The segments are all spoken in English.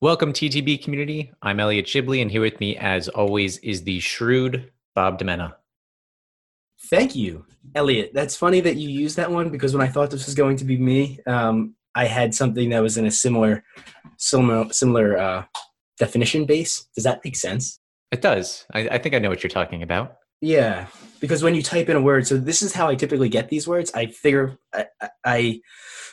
Welcome, TTB community. I'm Elliot Shibley, and here with me, as always, is the shrewd Bob Demena. Thank you, Elliot. That's funny that you used that one because when I thought this was going to be me, um, I had something that was in a similar, similar, similar uh, definition base. Does that make sense? It does. I, I think I know what you're talking about. Yeah, because when you type in a word, so this is how I typically get these words. I figure I, I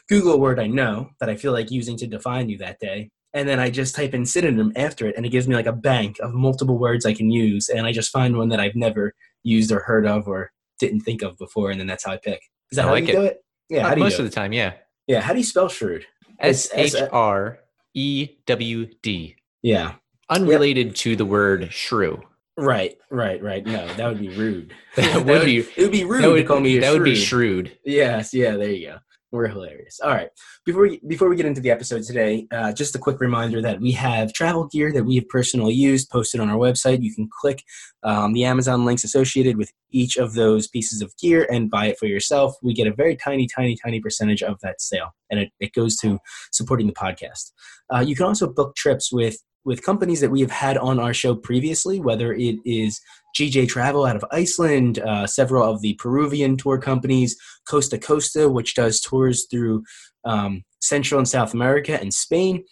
Google a word I know that I feel like using to define you that day, and then I just type in synonym after it, and it gives me like a bank of multiple words I can use, and I just find one that I've never used or heard of or didn't think of before, and then that's how I pick. Is that I how like you it. do it? Yeah, Uh, how do you most of it? the time, yeah. Yeah, how do you spell shrewd? S H R E W D. Yeah, Unrelated to the word shrew. right, right, right. No, that would be rude. That would be- It would be rude that would, to call me that would be shrewd. Yes, yeah, there you go. We're hilarious. All right. Before we before we get into the episode today, uh, just a quick reminder that we have travel gear that we have personally used posted on our website. You can click um, the Amazon links associated with each of those pieces of gear and buy it for yourself. We get a very tiny, tiny, tiny percentage of that sale, and it, it goes to supporting the podcast. Uh, you can also book trips with with companies that we have had on our show previously, whether it is GJ Travel out of Iceland, uh, several of the Peruvian tour companies, Costa Costa, which does tours through um, Central and South America and Spain.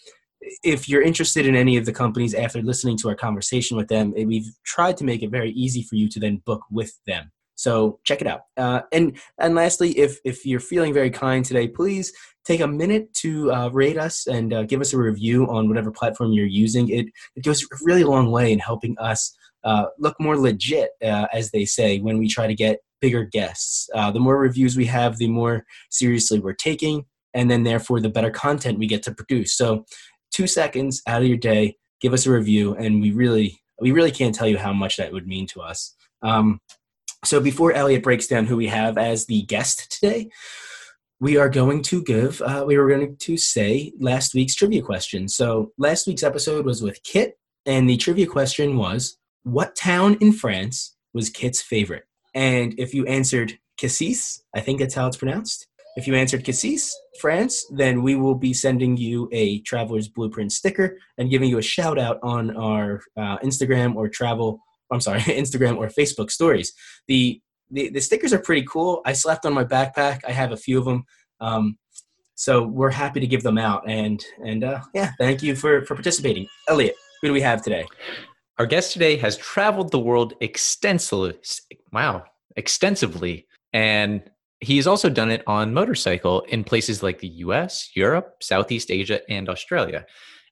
If you're interested in any of the companies after listening to our conversation with them, eh, we've tried to make it very easy for you to then book with them. So check it out. Uh, and and lastly, if if you're feeling very kind today, please take a minute to uh, rate us and uh, give us a review on whatever platform you're using. It it goes a really long way in helping us uh, look more legit, uh, as they say, when we try to get bigger guests. Uh, the more reviews we have, the more seriously we're taking, and then therefore the better content we get to produce. So, two seconds out of your day, give us a review, and we really, we really can't tell you how much that would mean to us. Um, so, before Elliot breaks down who we have as the guest today, we are going to give, uh, we were going to say last week's trivia question. So, last week's episode was with Kit, and the trivia question was what town in France was Kit's favorite? And if you answered Cassis, I think that's how it's pronounced. If you answered Cassis, France, then we will be sending you a Traveler's Blueprint sticker and giving you a shout out on our uh, Instagram or travel. I'm sorry, Instagram or Facebook stories. The, the the stickers are pretty cool. I slapped on my backpack. I have a few of them. Um, so we're happy to give them out. And and uh, yeah, thank you for for participating, Elliot. Who do we have today? Our guest today has traveled the world extensively. Wow, extensively. And he has also done it on motorcycle in places like the US, Europe, Southeast Asia, and Australia.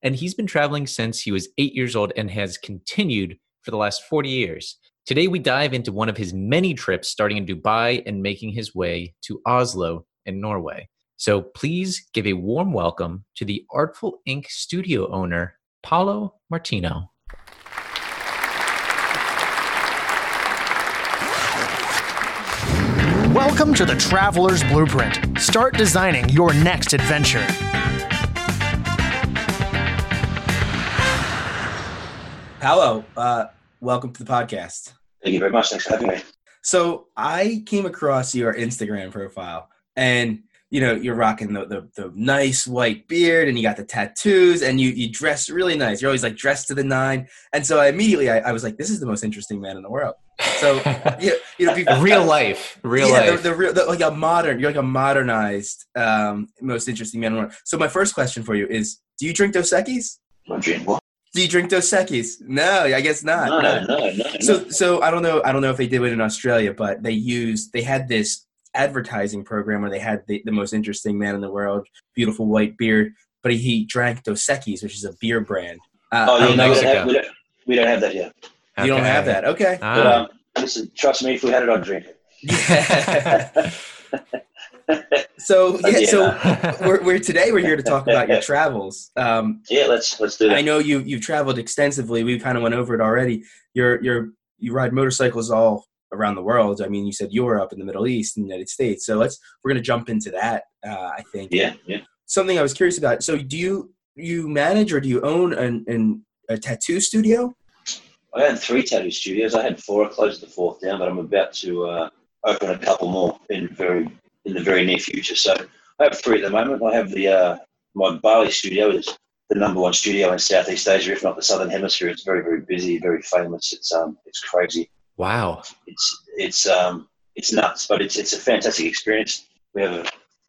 And he's been traveling since he was eight years old and has continued for the last 40 years. Today, we dive into one of his many trips starting in Dubai and making his way to Oslo in Norway. So please give a warm welcome to the Artful Ink studio owner, Paolo Martino. Welcome to the Traveler's Blueprint. Start designing your next adventure. Paolo, uh, welcome to the podcast. Thank you very much. Thanks for having me. So I came across your Instagram profile, and you know you're rocking the, the, the nice white beard, and you got the tattoos, and you you dress really nice. You're always like dressed to the nine, and so I immediately I, I was like, this is the most interesting man in the world. So you, you know, people, real life, real yeah, life. The, the real, the, like a modern, you're like a modernized, um, most interesting man in the world. So my first question for you is: Do you drink Dos Equis? I'm doing what? Do you drink Dos Equis? No, I guess not. No, no, no, no. So, so I don't know. I don't know if they did it in Australia, but they used they had this advertising program where they had the, the most interesting man in the world, beautiful white beard, but he, he drank Dos Equis, which is a beer brand. Uh, oh, I yeah, don't no, know. we, don't have, we, don't, we don't have that here. You don't have that, okay? But Ah, um, listen, trust me, if we had it, I'd drink it. Yeah. so yeah, Yeah. so we're, we're today we're here to talk about your travels. Um, Yeah, let's let's do that. I know you you've traveled extensively. We kind of went over it already. You're you're you ride motorcycles all around the world. I mean, you said Europe and the Middle East and the United States. So let's we're gonna jump into that. Uh, I think. Yeah, yeah. Something I was curious about. So do you you manage or do you own an, an a tattoo studio? I had three tattoo studios. I had four. I closed the fourth down, but I'm about to uh, open a couple more in very in the very near future. So I have three at the moment. I have the uh, my Bali studio is the number one studio in Southeast Asia, if not the Southern Hemisphere. It's very, very busy, very famous. It's um, it's crazy. Wow. It's it's um, it's nuts, but it's it's a fantastic experience. We have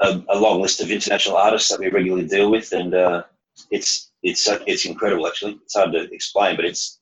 a, a, a long list of international artists that we regularly deal with, and uh, it's it's it's incredible. Actually, it's hard to explain, but it's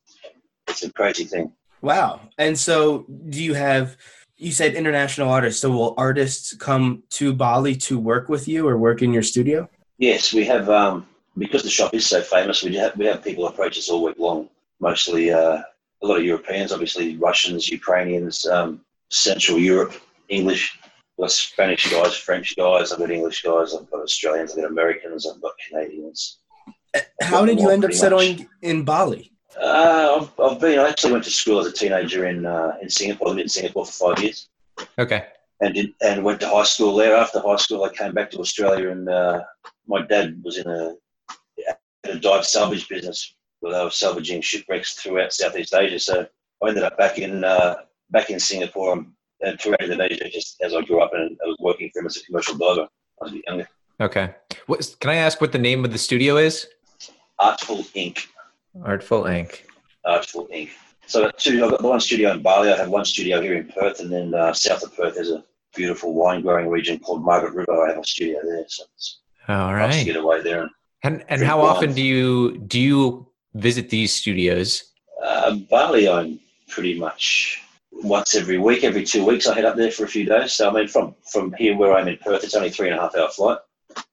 it's a crazy thing. Wow. And so, do you have? You said international artists. So, will artists come to Bali to work with you or work in your studio? Yes, we have. Um, because the shop is so famous, we have we have people approach us all week long. Mostly uh, a lot of Europeans, obviously Russians, Ukrainians, um, Central Europe, English. I've got Spanish guys, French guys. I've got English guys. I've got Australians. I've got Americans. I've got Canadians. How did you end up settling in Bali? Uh, I've, I've, been. I actually went to school as a teenager in uh, in Singapore. I lived in Singapore for five years. Okay. And did, and went to high school there. After high school, I came back to Australia, and uh, my dad was in a, a dive salvage business where they were salvaging shipwrecks throughout Southeast Asia. So I ended up back in uh, back in Singapore and, and throughout Indonesia just as I grew up, and I was working for him as a commercial diver. I was a bit younger. Okay. What, can I ask what the name of the studio is? Artful Ink Artful Ink Artful Ink So I've got one studio in Bali. I have one studio here in Perth, and then uh, south of Perth there's a beautiful wine growing region called Margaret River. I have a studio there, so it's all right. to get away there. And, and, and how wine. often do you do you visit these studios? Uh, Bali, I'm pretty much once every week, every two weeks. I head up there for a few days. So I mean, from from here where I'm in Perth, it's only three and a half hour flight.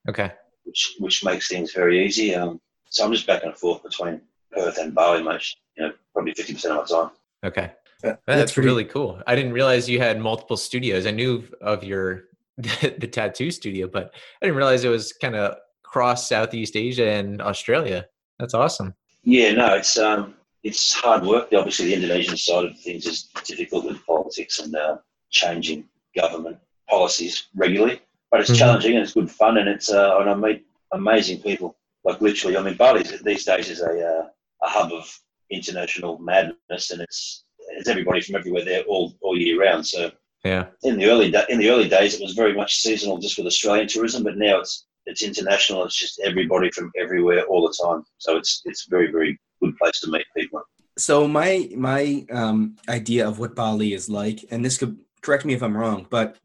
Okay. Which which makes things very easy. Um, so I'm just back and forth between Perth and Bali most, you know, probably 50% of my time. Okay. That's, that's pretty, really cool. I didn't realize you had multiple studios. I knew of your the tattoo studio, but I didn't realize it was kind of cross Southeast Asia and Australia. That's awesome. Yeah, no, it's um, it's hard work. Obviously, the Indonesian side of things is difficult with politics and uh, changing government policies regularly. But it's mm-hmm. challenging and it's good fun, and it's uh, and I meet amazing people like literally, I mean, Bali these days is a, uh, a hub of international madness, and it's it's everybody from everywhere there all, all year round. So yeah, in the early in the early days, it was very much seasonal just with Australian tourism, but now it's it's international. It's just everybody from everywhere all the time. So it's it's very very good place to meet people. So my my um, idea of what Bali is like, and this could correct me if I'm wrong, but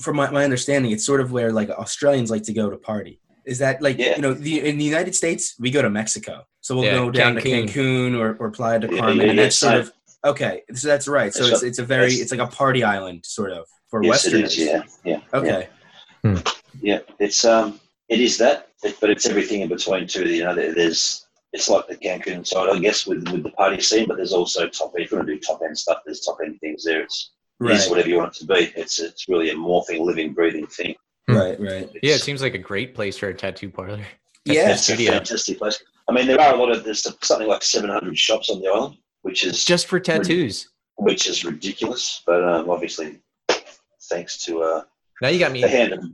from my, my understanding, it's sort of where like Australians like to go to party. Is that like yeah. you know the, in the United States we go to Mexico, so we'll yeah, go down Cancun. to Cancun or, or Playa del Carmen, yeah, and that's sort of okay. So that's right. So it's it's a very it's like a party island sort of for yes, Westerners. yeah, yeah. Okay. Yeah. Hmm. yeah, it's um it is that, but it's everything in between too. You know, there's it's like the Cancun side, I guess, with with the party scene, but there's also top end. If you want to do top end stuff, there's top end things there. It's right. it is whatever you want it to be. It's it's really a morphing, living, breathing thing. Right, right. Yeah, it seems like a great place for a tattoo parlor. yeah, it's a fantastic place. I mean, there are a lot of there's something like 700 shops on the island, which is just for tattoos, which is ridiculous. But um, obviously, thanks to uh, now you got me. The hand of,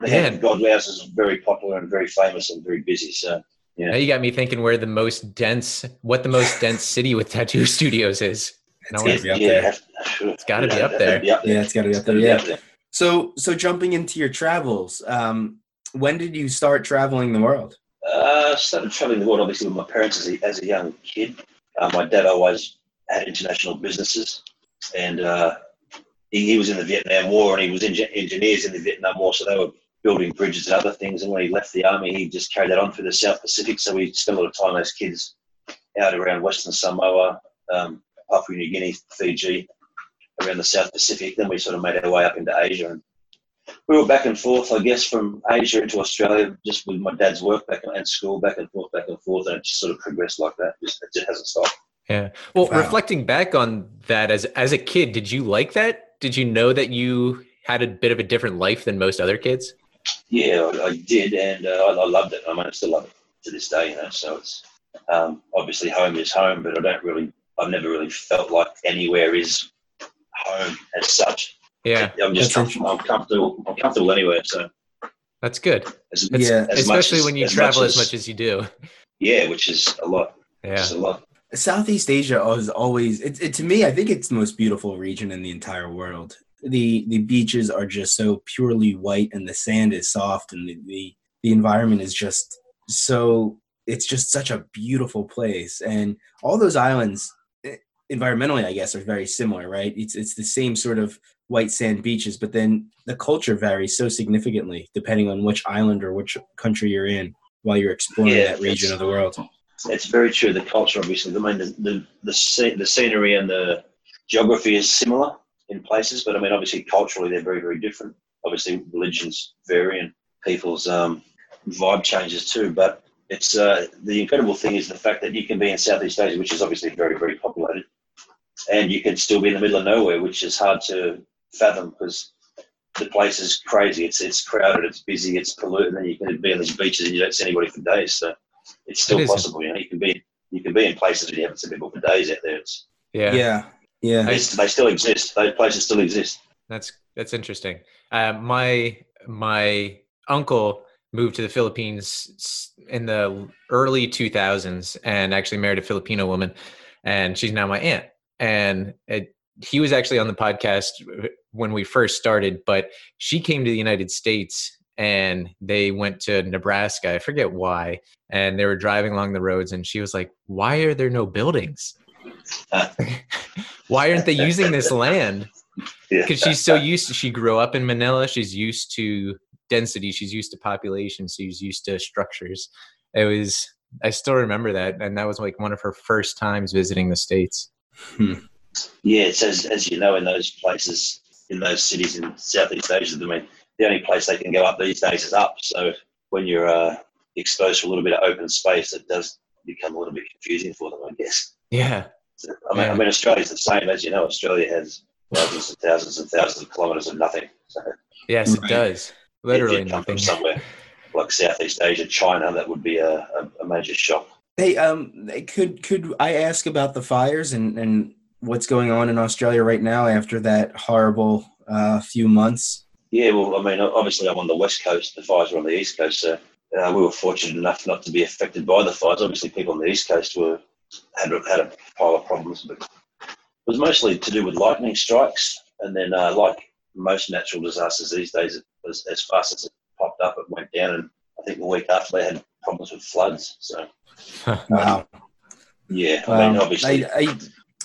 the hand of God House is very popular and very famous and very busy. So yeah. Now you got me thinking where the most dense, what the most dense city with tattoo studios is. It's got to be up there. It's got to be up there. Yeah, it's got to be up there. Yeah. So, so jumping into your travels, um, when did you start traveling the world? Uh, started traveling the world obviously with my parents as a, as a young kid. Uh, my dad always had international businesses, and uh, he, he, was in the Vietnam War and he was in, engineers in the Vietnam War, so they were building bridges and other things. And when he left the army, he just carried that on through the South Pacific. So we spent a lot of time as kids out around Western Samoa, um, Papua New Guinea, Fiji, around the South Pacific. Then we sort of made our way up into Asia, and we were back and forth, I guess, from Asia into Australia, just with my dad's work back and school, back and forth, back and forth, and it just sort of progressed like that. Just, it just hasn't stopped. Yeah. Well, wow. reflecting back on that as as a kid, did you like that? Did you know that you had a bit of a different life than most other kids? Yeah, I, I did, and uh, I, I, loved it. I mean, I still love it to this day. You know, so it's um, obviously home is home, but I don't really, I've never really felt like anywhere is home as such. Yeah, I'm just comfortable. I'm comfortable. I'm comfortable anywhere. So that's good. As, yeah, as especially as, when you as travel much as, much as you do. Yeah, which is a lot. Yeah, a lot. Southeast Asia is always it, it, to me. I think it's the most beautiful region in the entire world. the The beaches are just so purely white, and the sand is soft, and the the, the environment is just so it's just such a beautiful place, and all those islands, eh, environmentally, I guess, are very similar, right? It's it's the same sort of white sand beaches, but then the culture varies so significantly depending on which island or which country you're in while you're exploring Yeah, that region of the world. It's very true. The culture, obviously, I mean, the the the, the scenery and the geography is similar in places, but I mean, obviously, culturally, they're very, very different. Obviously, religions vary and people's um, vibe changes too. But it's uh, the incredible thing is the fact that you can be in Southeast Asia, which is obviously very, very populated, and you can still be in the middle of nowhere, which is hard to fathom because the place is crazy. It's it's crowded, it's busy, it's polluted, and then you can be on these beaches and you don't see anybody for days. So it's still It is. possible. You know, you can be you can be in places where you haven't seen people for days out there. It's, Yeah. Yeah, yeah. they, they still exist. Those places still exist. That's that's interesting. Uh, my my uncle moved to the Philippines in the early 2000s and actually married a Filipino woman, and she's now my aunt. And it, he was actually on the podcast when we first started, but she came to the United States and they went to Nebraska. I forget why. And they were driving along the roads, and she was like, "Why are there no buildings? why aren't they using this land?" Yeah. because she's so used to she grew up in manila she's used to density she's used to population she's used to structures it was i still remember that and that was like one of her first times visiting the states hmm. Yeah, it's as, as you know, in those places, in those cities in Southeast Asia, I mean, the only place they can go up these days is up. So when you're uh, exposed to a little bit of open space, it does become a little bit confusing for them, I guess. yeah So, I mean, Yeah. I mean, Australia's the same, as you know. Australia has thousands and thousands and thousands of kilometres of nothing. So yes Right. it does if literally you come from nothing somewhere like Southeast Asia, China, that would be a, a, a major shock. Hey, um, could could I ask about the fires and and what's going on in Australia right now after that horrible uh, few months? Yeah, well, I mean, obviously, I'm on the west coast. The fires were on the east coast, so uh, we were fortunate enough not to be affected by the fires. Obviously, people on the east coast were had had a pile of problems, but it was mostly to do with lightning strikes. And then, uh, like most natural disasters these days, it was as fast as it popped up, it went down. And I think the week after, they had problems with floods. So, Wow. yeah, I mean, Wow. obviously, I, I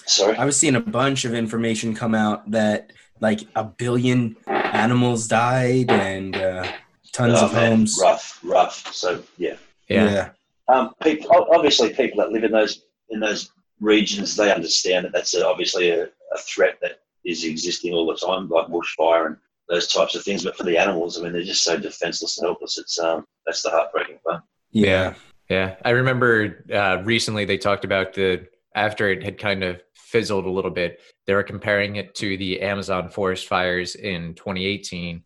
sorry. I was seeing a bunch of information come out that like a billion animals died and uh, tons Oh, of man, homes. rough, rough. So, yeah. yeah Um, people, obviously, people that live in those in those regions, they understand that that's a, obviously a, a threat that is existing all the time, like bushfire and those types of things. But for the animals, I mean, they're just so defenseless and helpless. It's um, that's the heartbreaking part. yeah. Yeah, I remember uh, recently they talked about the after it had kind of fizzled a little bit. They were comparing it to the Amazon forest fires in 2018,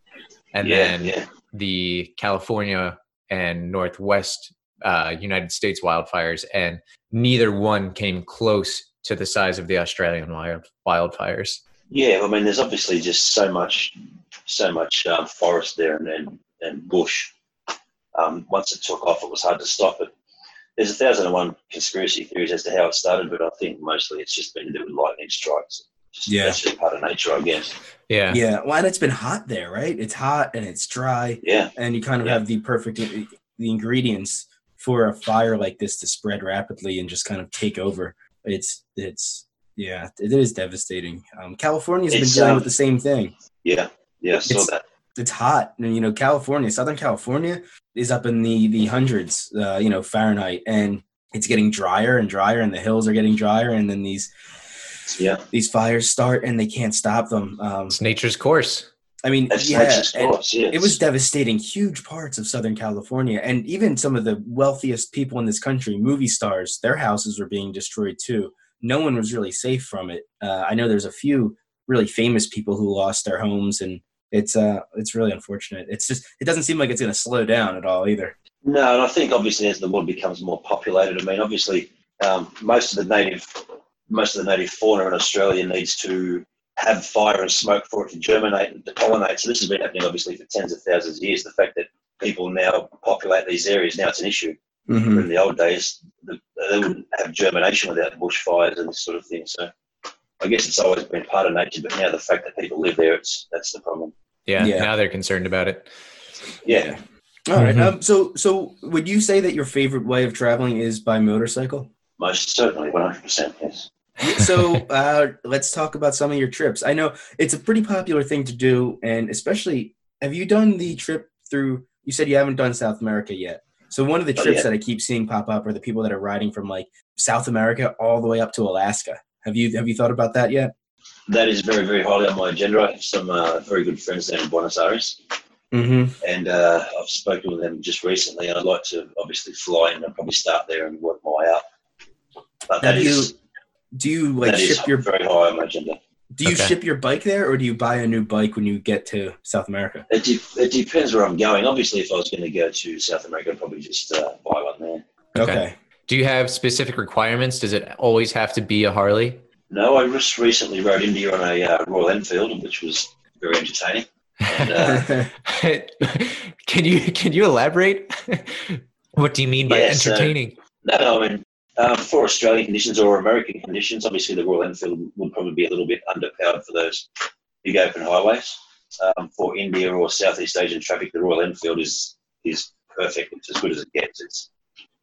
and yeah, then yeah, the California and Northwest uh, United States wildfires, and neither one came close to the size of the Australian wild wildfires. yeah. I mean, there's obviously just so much, so much um, forest there and and, and bush. Um, once it took off, it was hard to stop it. There's a thousand and one conspiracy theories as to how it started, but I think mostly it's just been to do with lightning strikes. Just, Yeah. that's just part of nature, I guess. Yeah, Yeah. Well, and it's been hot there, right? It's hot and it's dry, Yeah, and you kind of Yeah. have the perfect the ingredients for a fire like this to spread rapidly and just kind of take over. It's it's yeah, it is devastating. Um, California's been dealing um, with the same thing. yeah, yeah. I saw It's- that. it's hot and you know california southern california is up in the the hundreds uh, you know fahrenheit and it's getting drier and drier and the hills are getting drier and then these Yeah, these fires start and they can't stop them um, it's nature's course. i mean that's yeah nature's course. Yeah, it was devastating huge parts of southern california and even some of the wealthiest people in this country movie stars their houses were being destroyed too no one was really safe from it uh, i know there's a few really famous people who lost their homes and it's uh it's really unfortunate it's just it doesn't seem like it's going to slow down at all either No, and I think obviously as the world becomes more populated, I mean, obviously um, most of the native most of the native fauna in Australia needs to have fire and smoke for it to germinate and to pollinate. So this has been happening obviously for tens of thousands of years. The fact that people now populate these areas now it's an issue. Mhm. In the old days, the, they wouldn't have germination without bushfires and this sort of thing. So I guess it's always been part of nature, but now the fact that people live there, it's that's the problem. Yeah, Yeah. now they're concerned about it. Yeah, All right. Mhm. Um, so, so would you say that your favorite way of traveling is by motorcycle? Most certainly, 100%. Yes. so uh, let's talk about some of your trips. I know it's a pretty popular thing to do, and especially, have you done the trip through? You said you haven't done South America yet. So one of the Not trips yet. that I keep seeing pop up are the people that are riding from like South America all the way up to Alaska. Have you have you thought about that yet? That is very, very highly on my agenda. I have some uh, very good friends there in Buenos Aires, Mm-hmm. and uh, I've spoken with them just recently. And I'd like to obviously fly in and probably start there and work my way up. But that Have you, do you like that is ship your very high on my agenda. do you Okay. ship your bike there, or do you buy a new bike when you get to South America? It, de- it depends where I'm going. Obviously, if I was going to go to South America, I'd probably just uh, buy one there. Okay. Okay. Do you have specific requirements? Does it always have to be a Harley? No, I just recently rode India on a uh, Royal Enfield, which was very entertaining. And, uh, can you can you elaborate? what do you mean by Yes, uh, entertaining? No, no, I mean, um, for Australian conditions or American conditions, obviously the Royal Enfield would probably be a little bit underpowered for those big open highways. Um, for India or Southeast Asian traffic, the Royal Enfield is is perfect. It's as good as it gets. It's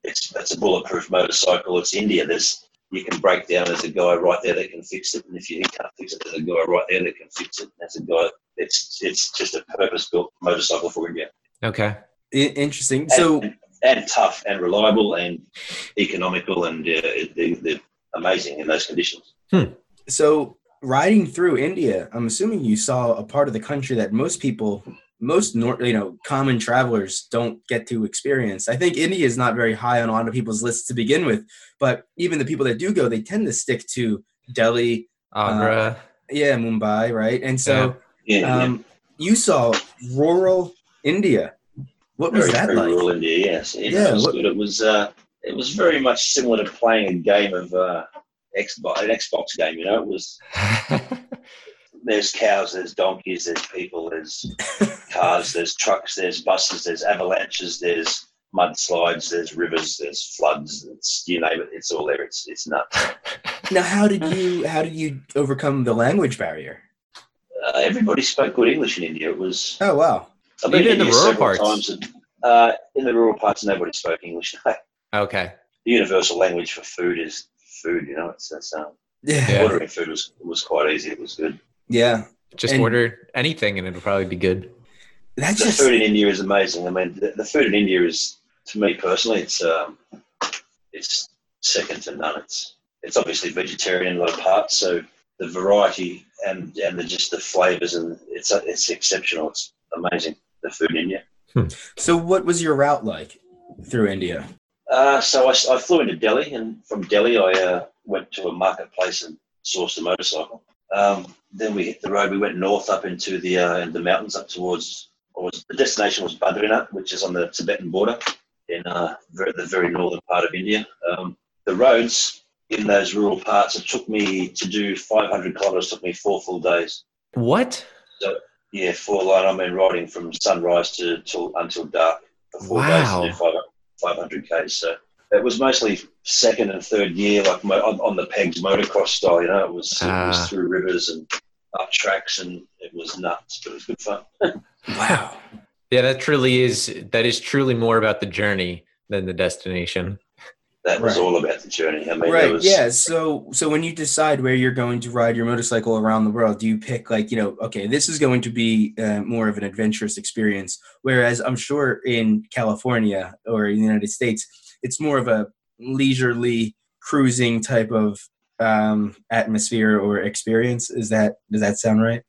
it's it's a bulletproof motorcycle. It's India. There's you can break down. There's a guy right there that can fix it, and if you can't fix it, there's a guy right there that can fix it. There's a guy. It's it's just a purpose built motorcycle for India. Okay. Interesting. So and, and tough and reliable and economical and uh, they, they're amazing in those conditions. So riding through India, I'm assuming you saw a part of the country that most people, most nor- you know, common travelers don't get to experience. I think India is not very high on a lot of people's lists to begin with, but even the people that do go, they tend to stick to Delhi, Agra. yeah, Mumbai, right? And so Yeah, yeah. um, you saw rural India. What was very, that very like? rural India. Yes, yeah, Yeah, it was what- good. It was uh, it was very much similar to playing a game of uh, Xbox, an Xbox game. You know, it was there's cows, there's donkeys, there's people, there's cars, there's trucks, there's buses, there's avalanches, there's mudslides, there's rivers, there's floods. It's you name it, it's all there. It's it's nuts. Now, how did you how did you overcome the language barrier? Uh, everybody spoke good English in India. It was Oh wow! I've been Even in the rural several parts? Times and, uh, in the rural parts, nobody spoke English. Okay. The universal language for food is food. You know, it's, it's um, Yeah, Yeah. ordering food was was quite easy. It was good. Yeah. Just And- order anything and it'll probably be good. That's The just food in India is amazing. I mean, the, the food in India is, to me personally, it's um, it's second to none. It's it's obviously vegetarian in a lot of parts, so the variety and and the just the flavors and it's it's exceptional. It's amazing. The food in India. so. What was your route like through India? Uh, so I, I flew into Delhi, and from Delhi I uh, went to a marketplace and sourced a motorcycle. Um, then we hit the road. We went north up into the uh, the mountains up towards. Or was, the destination was Badrinath, which is on the Tibetan border in uh, ver- the very northern part of India. Um, the roads in those rural parts. It took me to do 500 kilometers. Took me four full days. What? So Yeah, four line. I mean, riding from sunrise to till until dark for four Wow. days to do 500 k's. So it was mostly second and third year, like mo- on, on the pegs motocross style. You know, it was, it Ah. was through rivers and up tracks, and it was nuts, but it was good fun. Wow. Yeah, that truly is that is truly more about the journey than the destination. That was Right. all about the journey. I mean, right. was, Yeah. So so when you decide where you're going to ride your motorcycle around the world, do you pick like you know, okay, this is going to be uh, more of an adventurous experience, whereas I'm sure in California or in the United States, it's more of a leisurely cruising type of um, atmosphere or experience. Is that does that sound right?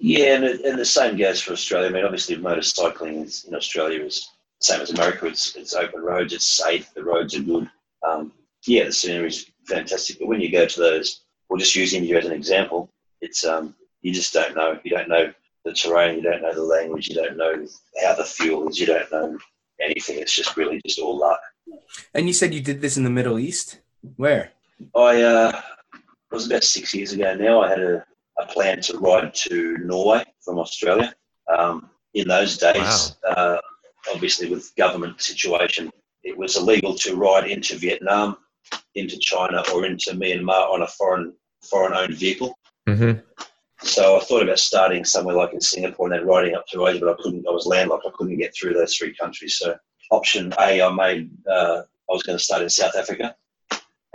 Yeah, and, and the same goes for Australia. I mean, obviously, motorcycling in Australia is same as America. It's it's open roads. It's safe. The roads are good. Um, yeah, the scenery is fantastic. But when you go to those, we'll just use India as an example. It's um, you just don't know. You don't know the terrain. You don't know the language. You don't know how the fuel is. You don't know anything. It's just really just all luck. And you said you did this in the Middle East. Where? I uh, it was about six years ago now. I had a, a plan to ride to Norway from Australia. Um, in those days, uh, obviously with government situation, it was illegal to ride into Vietnam, into China, or into Myanmar on a foreign foreign owned vehicle. Mm-hmm. So I thought about starting somewhere like in Singapore and then riding up through Asia, but I couldn't. I was landlocked. I couldn't get through those three countries. So option A, I made. Uh, I was going to start in South Africa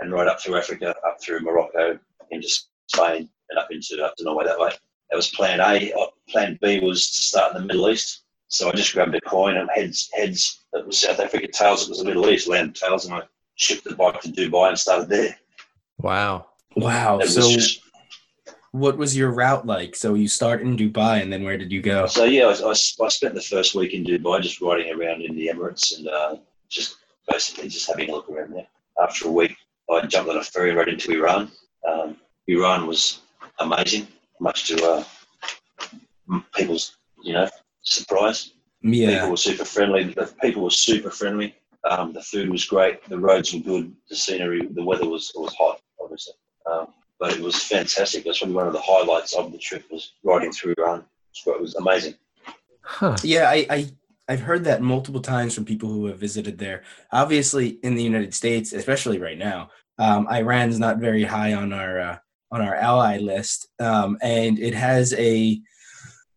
and ride up through Africa, up through Morocco, into Spain, and up into up to Norway that way. That was plan A. Uh, plan B was to start in the Middle East. So I just grabbed a coin and heads heads that was South Africa, tails it was the Middle East, land tails, and I shipped the bike to Dubai and started there. Wow. Wow. It So, was just what was your route like? So you start in Dubai, and then where did you go? So yeah, I, I, I spent the first week in Dubai just riding around in the Emirates and uh, just basically just having a look around there. After a week, I jumped on a ferry right into Iran. Um, Iran was amazing, much to uh, people's you know surprise. Yeah. People were super friendly. The people were super friendly. Um, the food was great. The roads were good. The scenery, the weather was was hot, obviously. Um, but it was fantastic. That's probably one of the highlights of the trip was riding through Iran. It was amazing. Huh. Yeah, I, I I've heard that multiple times from people who have visited there. Obviously, in the United States, especially right now, um, Iran's not very high on our uh, on our ally list, um, and it has a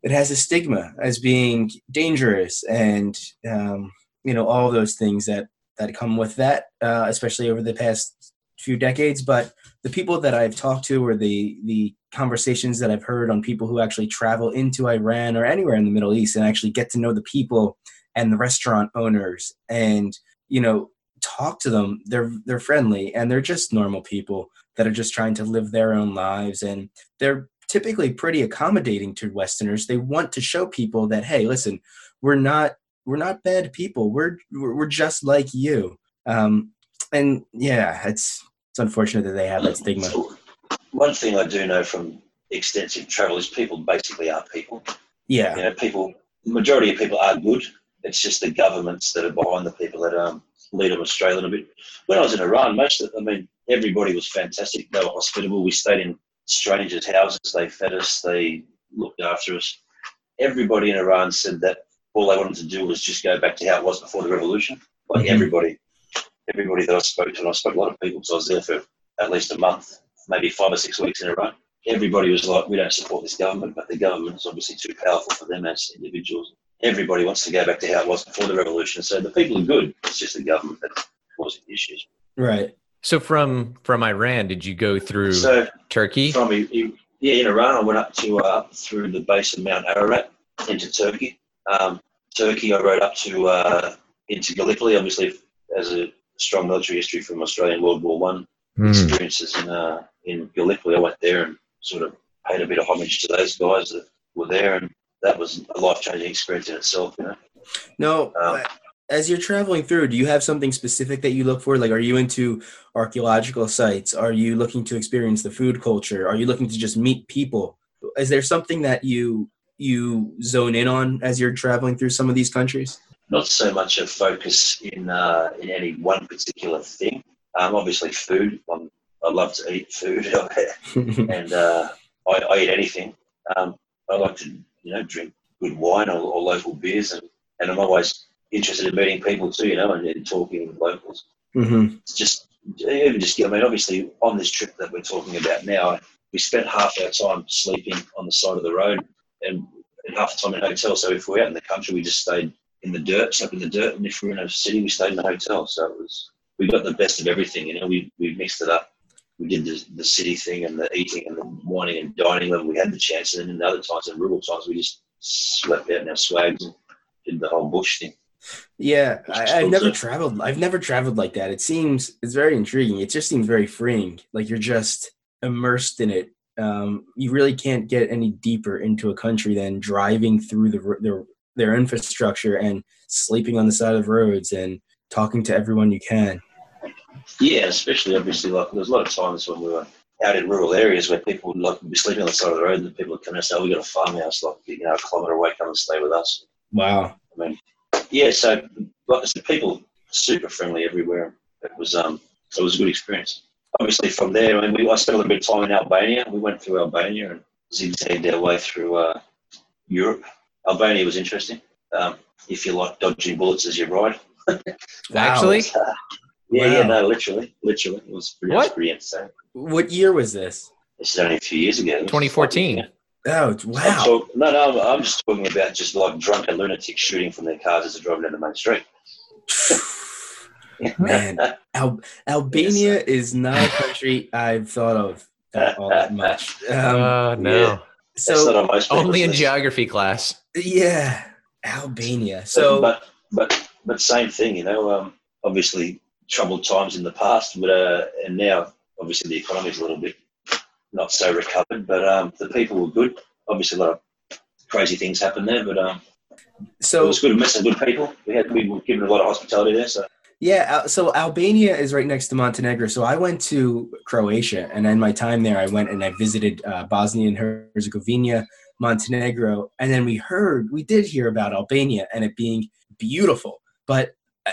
it has a stigma as being dangerous, and um, you know all those things that that come with that, uh, especially over the past few decades. But the people that I've talked to, or the the conversations that I've heard on people who actually travel into Iran or anywhere in the Middle East and actually get to know the people and the restaurant owners and you know talk to them they're they're friendly and they're just normal people that are just trying to live their own lives and they're typically pretty accommodating to westerners they want to show people that hey listen we're not we're not bad people we're we're, just like you um and yeah it's it's unfortunate that they have that stigma one thing I do know from extensive travel is people basically are people. yeah You know, people, the majority of people are good. It's just the governments that are behind the people that um, lead them astray a little bit. When I was in Iran, most of, I mean, everybody was fantastic. They were hospitable. We stayed in strangers' houses. They fed us. They looked after us. Everybody in Iran said that all they wanted to do was just go back to how it was before the revolution. Like Mhm. everybody, everybody that I spoke to, and I spoke to a lot of people, so I was there for at least a month, maybe five or six weeks in a row. Everybody was like, we don't support this government, but the government is obviously too powerful for them as individuals. Everybody wants to go back to how it was before the revolution. So the people are good. It's just the government that's causing issues. right So from from Iran, did you go through So Turkey? from yeah, in Iran, I went up to uh, through the base of Mount Ararat into Turkey. Um, Turkey, I rode up to uh, into Gallipoli, obviously as a strong military history from Australian World War One Hmm. experiences in uh, in Gallipoli. I went there and sort of paid a bit of homage to those guys that were there, and that was a life changing experience in itself. You know, No, Um, as you're traveling through, do you have something specific that you look for? Like, are you into archaeological sites? Are you looking to experience the food culture? Are you looking to just meet people? Is there something that you you zone in on as you're traveling through some of these countries? Not so much a focus in uh, in any one particular thing. Um, obviously, food. I'm, I love to eat food, and uh, I, I eat anything. Um, I like to, you know, drink good wine or, or local beers, and, and I'm always interested in meeting people too, you know, and, and talking with locals. hmm It's just even just. I mean, obviously, on this trip that we're talking about now, we spent half our time sleeping on the side of the road, and, and half the time in hotels. So if we're out in the country, we just stayed in the dirt, slept in the dirt, and if we we're in a city, we stayed in the hotel. So it was we got the best of everything. You know, we we mixed it up. We did the, the city thing and the eating and the whining and dining when we had the chance, and then in the other times, in rural times, we just slept out in our swags and did the whole bush thing. Yeah, I, I've never traveled. I've never traveled like that. It seems it's very intriguing. It just seems very freeing. Like you're just immersed in it. Um, you really can't get any deeper into a country than driving through the, r- their infrastructure and sleeping on the side of roads and talking to everyone you can. Yeah, especially obviously like there's a lot of times when we were out in rural areas where people would like be sleeping on the side of the road and the people would come and say, oh, we got a farmhouse like you know a kilometre away, come and stay with us. Wow. I mean, yeah, so like I said, people super friendly everywhere. It was um, it was a good experience. Obviously, from there, I mean, we, I spent a little bit of time in Albania. We went through Albania and zigzagged our way through uh, Europe. Albania was interesting. Um, if you like dodging bullets as you ride. Actually, Yeah, yeah, Wow. no, literally, literally, it was pretty, it was What? pretty insane. What year was this? This is only a few years ago. 2014. like, Oh, I'm wow. talk- no, no, I'm, I'm just talking about just like drunken lunatics shooting from their cars as they're driving down the main street. Man, Al- Albania is not a country I've thought of that, all that much. Um, Oh no. yeah. That's not so on Only in list. geography class. yeah, Albania. So but but but same thing, you know. Um, obviously, troubled times in the past, but uh, and now obviously the economy's a little bit not so recovered. But um, the people were good. Obviously, a lot of crazy things happened there, but um, it was good. We met some good people. We had we were given a lot of hospitality there. So Yeah, so Albania is right next to Montenegro. So I went to Croatia, and in my time there, I went and I visited uh, Bosnia and Herzegovina, Montenegro, and then we heard, we did hear about Albania and it being beautiful, but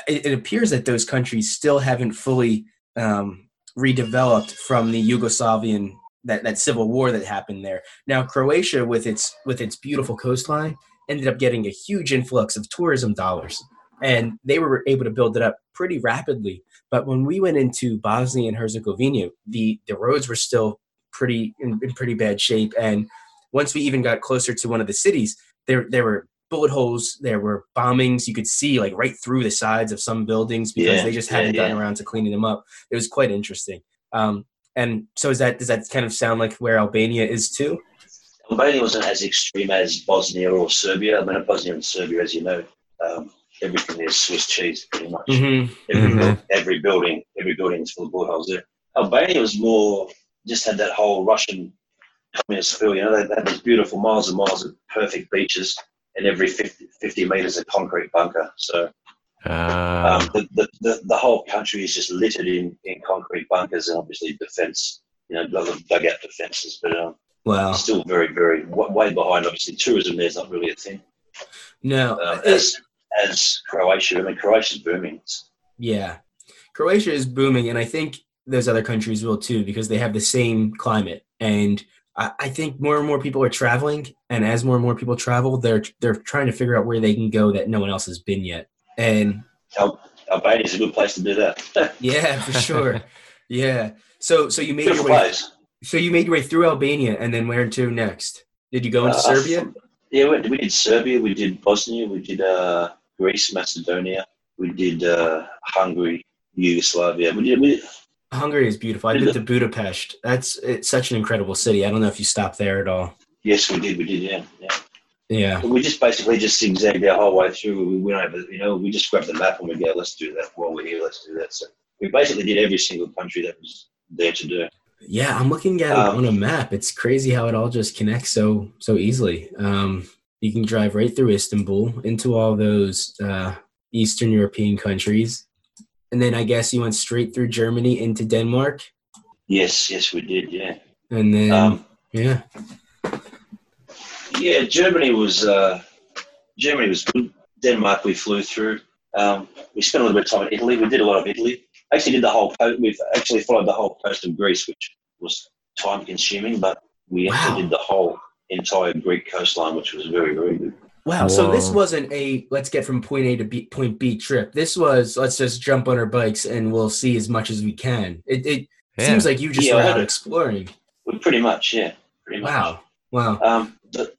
it, it appears that those countries still haven't fully um, redeveloped from the Yugoslavian that, that civil war that happened there. Now Croatia, with its with its beautiful coastline, ended up getting a huge influx of tourism dollars and they were able to build it up pretty rapidly. But when we went into Bosnia and Herzegovina, the the roads were still pretty in, in pretty bad shape. And once we even got closer to one of the cities, there there were bullet holes, there were bombings. You could see like right through the sides of some buildings because Yeah, they just hadn't gotten yeah. around to cleaning them up. It was quite interesting. Um, and so is that does that kind of sound like where Albania is too? Albania wasn't as extreme as Bosnia or Serbia. I mean, Bosnia and Serbia, as you know, um, everything is Swiss cheese, pretty much. Mm-hmm. Every, Mhm. buil- every building, every building is full of bullet there. Albania was more just had that whole Russian communist feel. You know, they, they had these beautiful miles and miles of perfect beaches, and every 50, 50 meters a concrete bunker. So Uh, um, the, the, the the whole country is just littered in, in concrete bunkers and obviously defense. You know, dug- dugout defenses, but um, Wow. still very, very w- way behind. Obviously, tourism there's not really a thing. No, Um, as as Croatia, I mean, Croatia's booming. Yeah. Croatia is booming, and I think those other countries will too because they have the same climate. And I, I think more and more people are traveling, and as more and more people travel, they're they're trying to figure out where they can go that no one else has been yet. And Al- is a good place to do that. yeah, for sure. yeah. So so you made your way. place. So you made your way through Albania, and then where to next? Did you go into Uh, Serbia? Yeah, we, we did Serbia, we did Bosnia, we did uh, Greece, Macedonia, we did uh, Hungary, Yugoslavia. We did, we, Hungary is beautiful. I've been to Budapest. That's it's such an incredible city. I don't know if you stopped there at all. yes, we did, we did, yeah. yeah. Yeah. We just basically just zigzagged our whole way through. We went over, you know, we just grabbed the map and we go, let's do that while we're here, let's do that. So we basically did every single country that was there to do. Yeah, I'm looking at it Um, on a map. It's crazy how it all just connects so so easily. Um, you can drive right through Istanbul into all those uh, Eastern European countries, and then I guess you went straight through Germany into Denmark, Yes, yes, we did, yeah. and then Um, yeah, Yeah, Germany was uh, Germany was good. Denmark we flew through. Um, we spent a little bit of time in Italy. We did a lot of Italy. Actually, did the whole coast. We've actually followed the whole coast of Greece, which was time consuming, but we Wow. actually did the whole entire Greek coastline, which was very very good. wow. So this wasn't a let's get from point A to B, point B trip. This was let's just jump on our bikes and we'll see as much as we can. It, it yeah. seems like you just Yeah, were out had a- exploring. We pretty much, yeah, pretty much. Wow, wow, Um, the,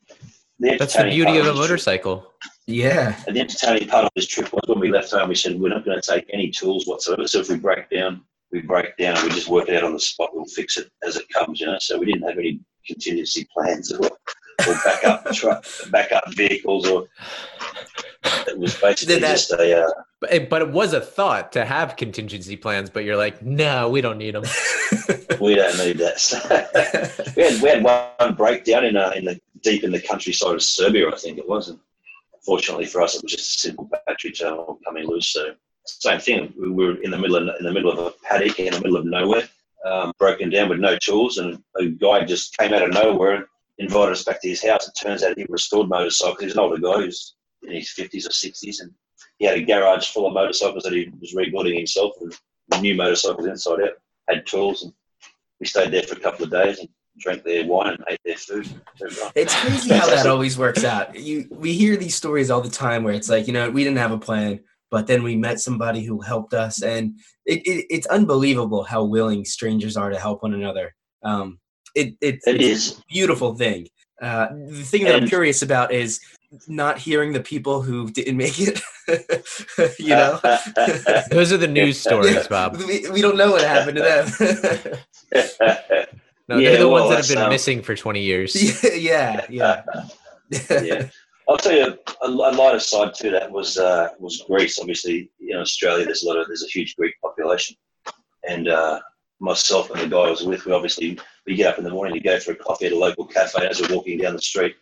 the That's the beauty of a this trip- motorcycle. Yeah. And the entertaining part of this trip was when we left home, we said we're not going to take any tools whatsoever. So if we break down, we break down. We just work it out on the spot. We'll fix it as it comes, you know. So we didn't have any contingency plans or, or backup truck, backup vehicles, or it was basically Did that- just a. Uh, But it, but it was a thought to have contingency plans, but you're like, no, we don't need them. we don't need that. So we had we had one breakdown in uh, in the deep in the countryside of Serbia, I think it was. And fortunately for us, it was just a simple battery terminal coming loose. So same thing. We were in the middle of in the middle of a paddock in the middle of nowhere, um, broken down with no tools, and a guy just came out of nowhere and invited us back to his house. It turns out he restored motorcycles. He's an older guy who's in his fifties or sixties, and he had a garage full of motorcycles that he was rebuilding himself and new motorcycles inside out. Had tools, and we stayed there for a couple of days and drank their wine and ate their food. It's crazy how that always works out. You we hear these stories all the time where it's like, you know, we didn't have a plan, but then we met somebody who helped us, and it, it it's unbelievable how willing strangers are to help one another. Um, it, it It it's is. a beautiful thing. Uh, the thing that I'm curious about is not hearing the people who didn't make it. you know, Those are the news stories, Bob. we, we don't know what happened to them. No, Yeah, they're the well, ones that have been um, missing for 20 years. yeah, yeah, yeah. I'll tell you a, a lighter side to that was uh, was Greece. Obviously, in Australia, there's a lot of there's a huge Greek population, and uh, myself and the guy I was with, we obviously we get up in the morning to go for a coffee at a local cafe. As we're walking down the street,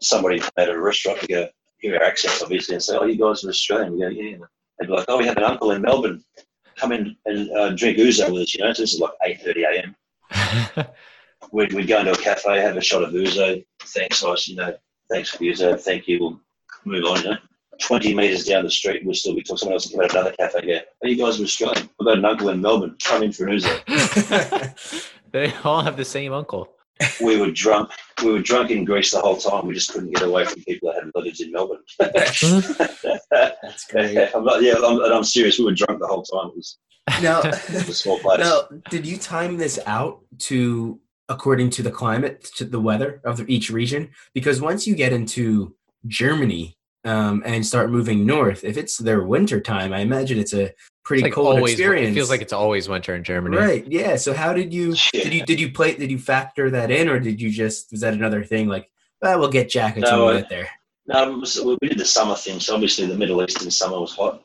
somebody at a restaurant, we go hear our accents obviously and say, "Oh, you guys are Australian." We go, "Yeah." They'd be like, "Oh, we have an uncle in Melbourne. Come in and uh, drink ouzo with us." You know, so this is like eight thirty a.m. we'd, we'd go into a cafe, have a shot of ouzo. Thanks, I was, you know, thanks for the ouzo. Thank you. We'll move on, you know. 20 metres down the street, we'll still be talking. Someone else will come out another cafe go, Are you guys from Australia? I've got an uncle in Melbourne. Come in for an ouzo. they all have the same uncle. We were drunk. We were drunk in Greece the whole time. We just couldn't get away from people that had relatives in Melbourne. that's great. I'm not, yeah, I'm, and I'm serious. We were drunk the whole time. It was, Now, it was a small place. now, did you time this out to according to the climate, to the weather of the, each region? Because once you get into Germany um, and start moving north, if it's their winter time, I imagine it's a pretty It's like cold always, experience. it feels like it's always winter in Germany. right. Yeah. So how did you did you did you play did you factor that in, or did you just was that another thing like? Well, we'll get jackets No, when we get there. No, it we did the summer thing. So obviously the Middle East in summer was hot.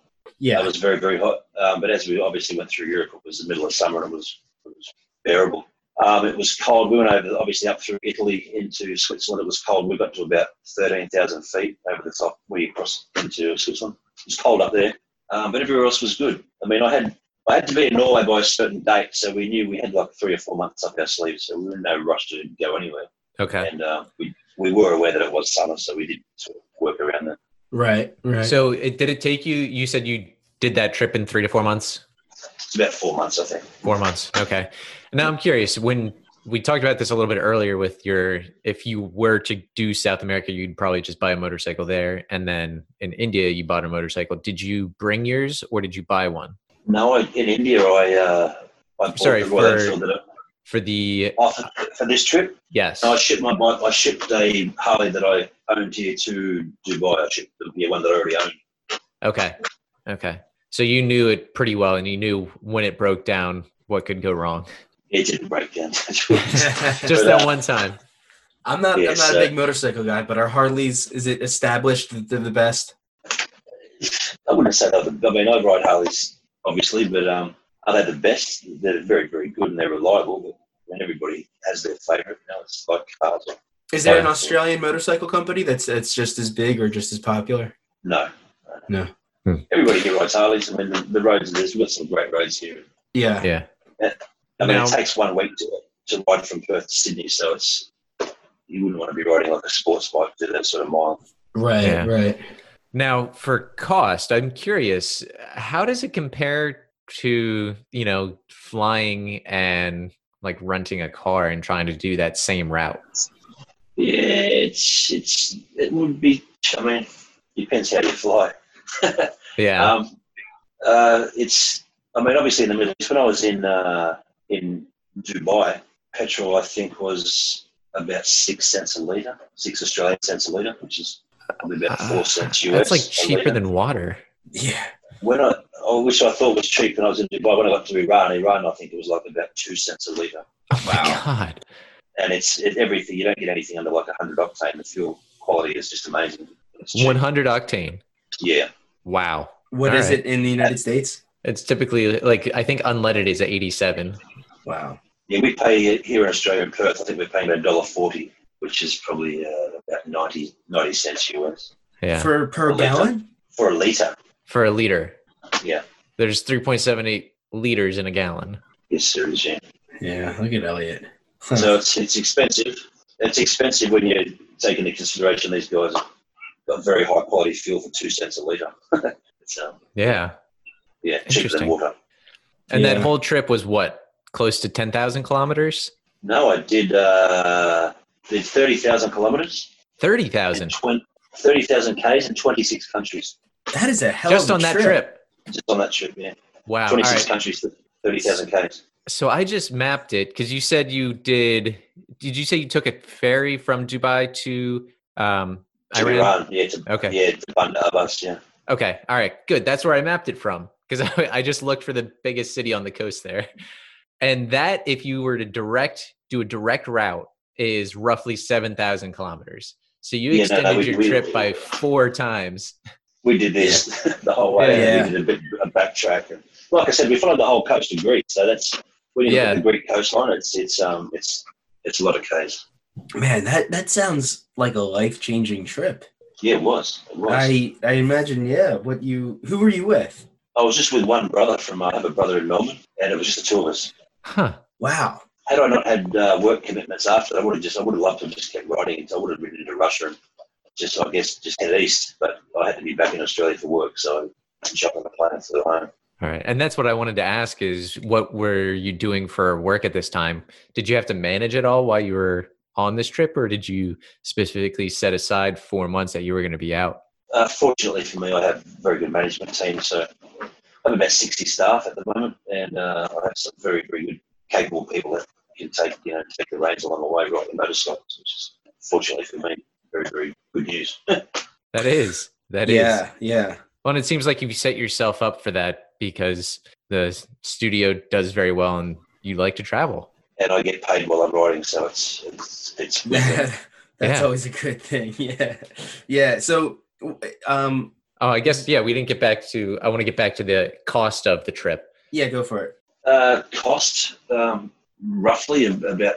It was very, very hot. Um, but as we obviously went through Europe, it was the middle of summer and it was, it was bearable. Um, it was cold. We went over, obviously, up through Italy into Switzerland. It was cold. We got to about 13,000 feet over the top when you cross into Switzerland. It was cold up there. Um, but everywhere else was good. I mean, I had I had to be in Norway by a certain date, so we knew we had like three or four months up our sleeves, so we were in no rush to go anywhere. Okay. And uh, we, we were aware that it was summer, so we did sort of work around that. Right. Right. So it, did it take you? You said you did that trip in three to four months. It's about four months, I think. Four months. Okay. Now I'm curious. When we talked about this a little bit earlier, with your, if you were to do South America, you'd probably just buy a motorcycle there, and then in India, you bought a motorcycle. Did you bring yours, or did you buy one No, I, in India, I uh, I bought Sorry, for- I- for the? oh, for, for this trip. Yes. I shipped my bike. I shipped a Harley that I owned here to Dubai. I shipped the yeah, one that I already owned. Okay. Okay. So you knew it pretty well, and you knew when it broke down what could go wrong. It didn't break down. Just But, that uh, one time. I'm not. Yes, I'm not a uh, big motorcycle guy, but are Harleys? Is it established that they're the best? I wouldn't say they're. I mean, I ride Harleys, obviously, but um, are they the best? They're very, very good and they're reliable. But I mean, everybody has their favourite. You know, it's like cars. Is there an Yeah. Australian motorcycle company that's that's just as big or just as popular? No. No. Hmm. Everybody here rides Harleys. I mean, the, the roads. There's we've got some great roads here. Yeah. Yeah. I mean, Now- it takes one week to, to ride from Perth to Sydney, so it's you wouldn't want to be riding like a sports bike to that sort of mile. Right. Yeah. Right. Now, for cost, I'm curious, how does it compare to, you know, flying and like renting a car and trying to do that same route? Yeah, it's it's it would be. I mean, depends how you fly. Yeah. Um, uh, it's. I mean, obviously in the Middle East. When I was in uh, in Dubai, petrol I think was about six cents a liter, six Australian cents a liter, which is probably about four cents US. That's like cheaper than water. Yeah. when I, I which I thought was cheap when I was in Dubai. When I got to Iran, Iran I think it was like about two cents a liter, Oh my God. and it's it, everything. You don't get anything under like hundred octane. The fuel quality is just amazing. 100 octane. Yeah, Wow. What All is right. it in the United States? It's typically like, I think unleaded is at 87. Wow. yeah. We pay here in Australia in Perth. I think we're paying about a dollar forty, which is probably uh, about 90, 90 cents US Yeah. For per A litre. gallon? for a liter. For a liter. Yeah. There's 3.78 liters in a gallon. Yes, sir. it is, Yeah. Yeah. Look at Elliot. So it's it's expensive. It's expensive when you take into consideration these guys have got very high quality fuel for two cents a liter. it's um, Yeah. yeah, cheaper than water. And that whole trip was what? Close to 10,000 kilometers? No, I did uh, did thirty thousand kilometers, 30,000 and 20 30,000 k's in twenty six countries. that is a hell just of a trip. just on that trip. Just on that trip, yeah, Wow. Twenty six right. countries, thirty thousand k's. So I just mapped it because you said you did did you say you took a ferry from Dubai to um, To Iran? Iran, yeah, to, Okay. yeah, to Bandar Abbas, yeah. Okay. All right. Good. That's where I mapped it from because I, I just looked for the biggest city on the coast there. And that, if you were to direct, do a direct route, is roughly 7,000 kilometers. So you Yeah, no, no, extended we- your we- trip by four times. We did this the whole way. Yeah. We did a bit a backtrack, and like I said, we followed the whole coast of Greece. So that's when you Yeah. look at the Greek coastline. It's it's um it's it's a lot of k's. Man, that that sounds like a life changing trip. Yeah, it was. It was. I, I I imagine, yeah. What you? Who were you with? I was just with one brother from I have a brother in Melbourne, and it was just the two of us. Huh. Wow. Had I not had uh, work commitments after, I would have just I would have loved to have just kept riding until I would have ridden into Russia and just I guess just head east. But I had to be back in Australia for work, so I jumped on the plane and flew home. All right. And that's what I wanted to ask is what were you doing for work at this time? Did you have to manage it all while you were on this trip or did you specifically set aside four months that you were going to be out? Uh, fortunately for me, I have a very good management team. So I have about 60 staff at the moment, and uh, I have some very, very good, capable people that can take, you know, take the reins along the way, right the motorcycles, which is fortunately for me, very, very good news. That is. That is. yeah, yeah. Well, and it seems like you've set yourself up for that because the studio does very well and you like to travel. And I get paid while I'm writing, so it's it's it's. That's Yeah. always a good thing. Yeah, yeah. So, um, Oh, I guess, yeah, we didn't get back to, I want to get back to the cost of the trip. yeah, go for it. Uh, cost um, roughly about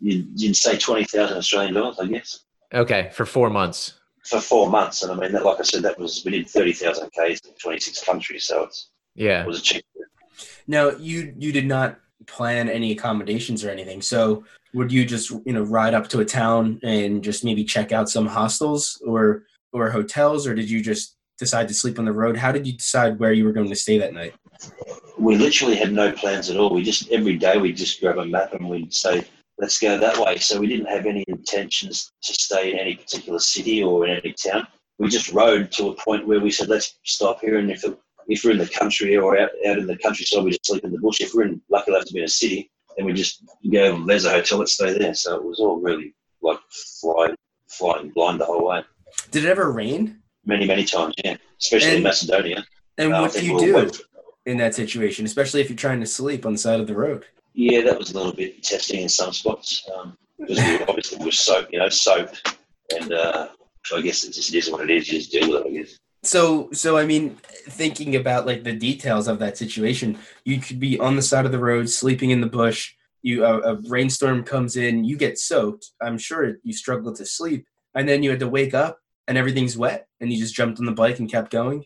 you'd, you'd say twenty thousand Australian dollars, I guess, Okay. For four months. for four months. And I mean, that, like I said, that was we did thirty thousand k's in twenty six countries, so it's, Yeah. it was a cheap. Now, you you did not plan any accommodations or anything. So, would you just you know ride up to a town and just maybe check out some hostels or or hotels, or did you just decide to sleep on the road? How did you decide where you were going to stay that night? We literally had no plans at all. We just every day we just grab a map and we'd say, "Let's go that way." So we didn't have any intentions to stay in any particular city or in any town. We just rode to a point where we said, "Let's stop here." And if it, if we're in the country or out, out in the countryside, we just sleep in the bush. If we're in lucky enough to be in a city, then we just go. There's a hotel. Let's stay there. So it was all really like flying, flying blind the whole way. Did it ever rain? Many, many times, yeah. Especially in Macedonia. And Uh, what do you we'll do wait- in that situation, especially if you're trying to sleep on the side of the road? Yeah, that was a little bit testing in some spots um, because we obviously soaked, you know, soaked, and uh, so I guess it just is what it is. You just deal with it, I guess. So, so I mean, thinking about like the details of that situation, you could be on the side of the road, sleeping in the bush. You a, a rainstorm comes in, you get soaked. I'm sure you struggle to sleep, and then you had to wake up and everything's wet, and you just jumped on the bike and kept going.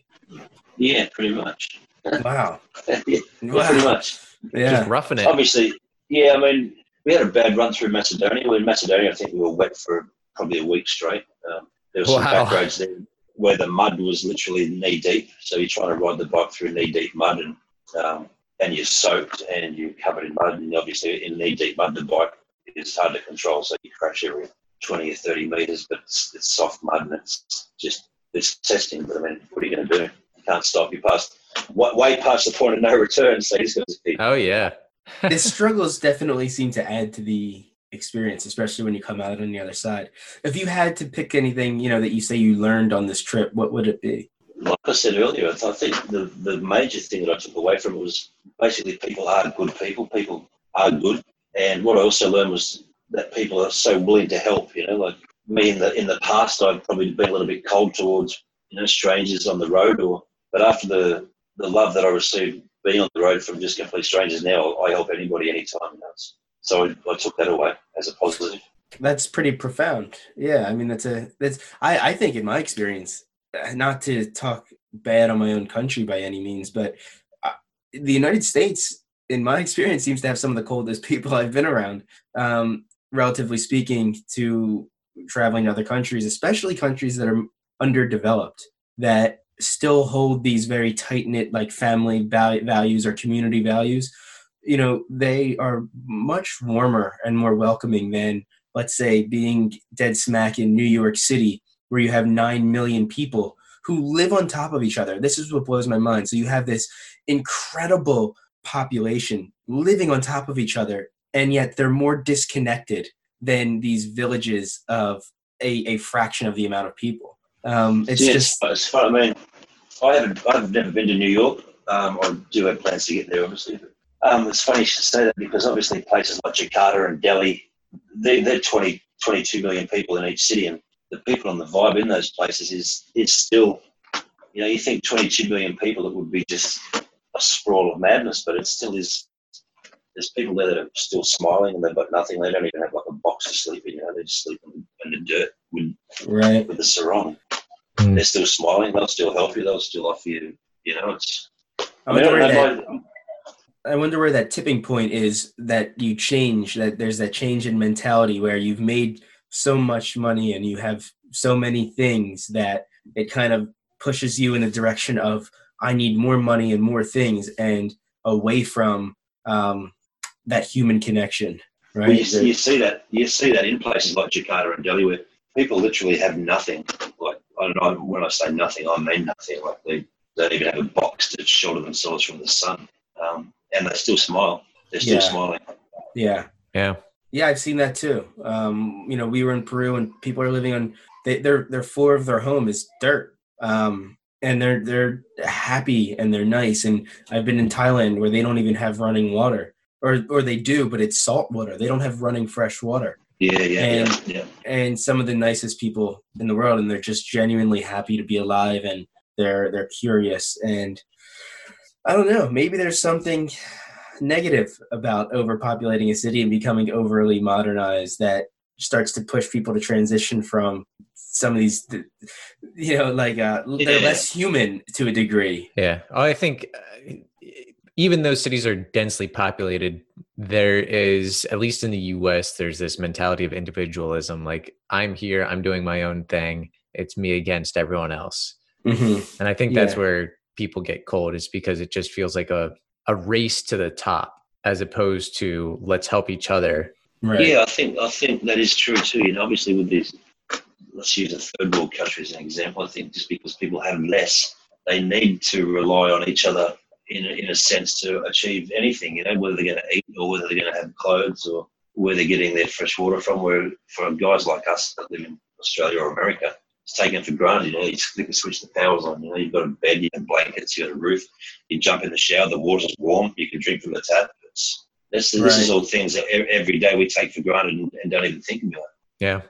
Yeah, pretty much. Wow, yeah, pretty much. yeah, Just roughing it. Obviously, yeah. I mean, we had a bad run through Macedonia. Well, in Macedonia, I think we were wet for probably a week straight. Um, there were some Wow. back roads there where the mud was literally knee deep. So you're trying to ride the bike through knee deep mud, and um, and you're soaked and you're covered in mud, and obviously in knee deep mud, the bike is hard to control. So you crash every 20 or 30 meters, but it's, it's soft mud and it's just it's testing. But I mean, what are you going to do? You can't stop. You past wa- way past the point of no return. So you just got to keep. Oh, yeah. the struggles definitely seem to add to the experience, especially when you come out on the other side. If you had to pick anything, you know, that you say you learned on this trip, what would it be? like I said earlier, I think the, the major thing that I took away from it was basically people are good people. People are good. And what I also learned was that people are so willing to help, you know, like me in the in the past I've probably been a little bit cold towards, you know, strangers on the road or but after the the love that I received being on the road from just complete strangers now, I help anybody anytime. You know? So I, I took that away as a positive. That's pretty profound. Yeah, I mean that's a that's I I think in my experience, uh, not to talk bad on my own country by any means, but uh, the United States, in my experience, seems to have some of the coldest people I've been around. Um, relatively speaking, to traveling to other countries, especially countries that are underdeveloped, that still hold these very tight knit like family val- values or community values. You know, they are much warmer and more welcoming than let's say being dead smack in New York City, where you have 9 million people who live on top of each other. This is what blows my mind. So you have this incredible population living on top of each other, and yet they're more disconnected than these villages of a, a fraction of the amount of people. Um, it's Yeah, just it's fun. I mean, I haven't. I've never been to New York. Um, I do have plans to get there, obviously. But, um, it's funny you should say that because obviously places like Jakarta and Delhi, they, they're 20, 22 million people in each city, and the people on the vibe in those places is is still, you know, you think 22 million people, it would be just a sprawl of madness, but it still is. There's people there that are still smiling and they've got nothing. They don't even have like a box to sleep in. You know, they just sleep in, in the dirt with right. with the sarong. Mm. They're still smiling. They'll still help you. They'll still offer you. You know, it's. I I mean, I don't know, I wonder where that tipping point is that you change, that there's that change in mentality where you've made so much money and you have so many things that it kind of pushes you in the direction of, I need more money and more things and away from um, that human connection. Right. Well, you, you see that you see that in places like Jakarta and Delhi where people literally have nothing. Like I don't know when I say nothing, I mean nothing. Like they don't even have a box to shelter themselves from the sun, um, and they're still smile. They're still Yeah. smiling. yeah. Yeah. Yeah, I've seen that too. Um, you know, we were in Peru and people are living on they, their their floor of their home is dirt. Um, and they're they're happy and they're nice. And I've been in Thailand where they don't even have running water. Or or they do, but it's salt water. They don't have running fresh water. Yeah, yeah, And- yeah, yeah. And some of the nicest people in the world and they're just genuinely happy to be alive and they're they're curious and I don't know, maybe there's something negative about overpopulating a city and becoming overly modernized that starts to push people to transition from some of these you know like uh they're Yeah. less human to a degree Yeah. Oh, I think uh, even though cities are densely populated, there is, at least in the US, there's this mentality of individualism. Like, I'm here, I'm doing my own thing, it's me against everyone else. mm-hmm. And I think that's Yeah. where people get cold, is because it just feels like a, a race to the top as opposed to let's help each other. right Yeah, I think I think that is true too. You know, obviously with these, let's use a third world country as an example. I think just because people have less, they need to rely on each other in a, in a sense to achieve anything. You know, whether they're going to eat or whether they're going to have clothes or where they're getting their fresh water from. Where for guys like us that live in Australia or America, it's taken for granted. You know, you click a switch, the power's on. You know, you've got a bed, you have got blankets, you've got a roof. You jump in the shower, the water's warm. You can drink from the tap. It's this, this is all things that every day we take for granted and, and don't even think about. Yeah.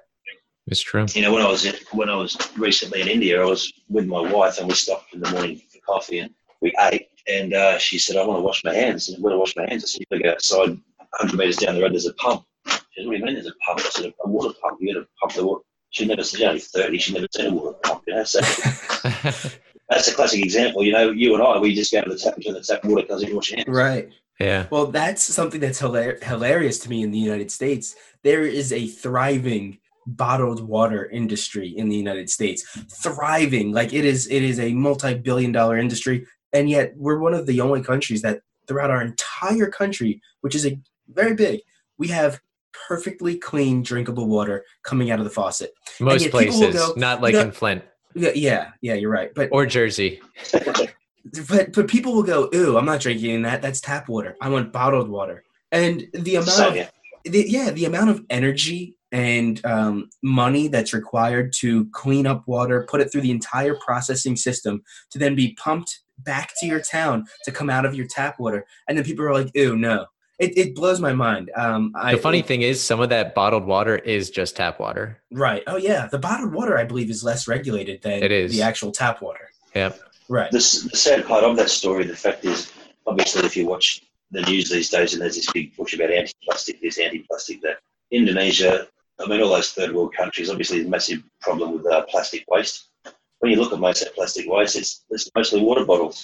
It's true. You know, when I was in, when I was recently in India, I was with my wife and we stopped in the morning for coffee and we ate. And uh, she said, "I want to wash my hands." And when I wash my hands, I said, "You go outside, 100 meters down the road. There's a pump." She said, "What do you mean there's a pump?" I said, "A water pump. You got to pump the water." She never said, "Only 30." She never seen a water pump. You know, so that's a classic example. You know, you and I, we just go to the tap and turn the tap water comes in, wash hands. right yeah. well that's something that's hilar- hilarious to me in the united states there is a thriving bottled water industry in the united states thriving like it is it is a multi-billion dollar industry and yet we're one of the only countries that throughout our entire country which is a very big we have perfectly clean drinkable water coming out of the faucet. Most yet people will places, go, not like "No." in Flint. Yeah yeah, yeah you're right. But or Jersey. but but people will go ooh i'm not drinking that. That's tap water. I want bottled water. And the amount So, of yeah. the, yeah the amount of energy and um, money that's required to clean up water put it through the entire processing system to then be pumped back to your town to come out of your tap water. And then people are like ew no it, it blows my mind um I, The funny thing is, some of that bottled water is just tap water. right oh yeah the bottled water i believe is less regulated than It is. the actual tap water Yep. right the, the sad part of that story, the fact is, obviously, if you watch the news these days, and there's this big push about anti-plastic, this anti-plastic, that Indonesia, I mean, all those third world countries, obviously, there's a massive problem with uh, plastic waste. When you look at most of that plastic waste, it's, it's mostly water bottles.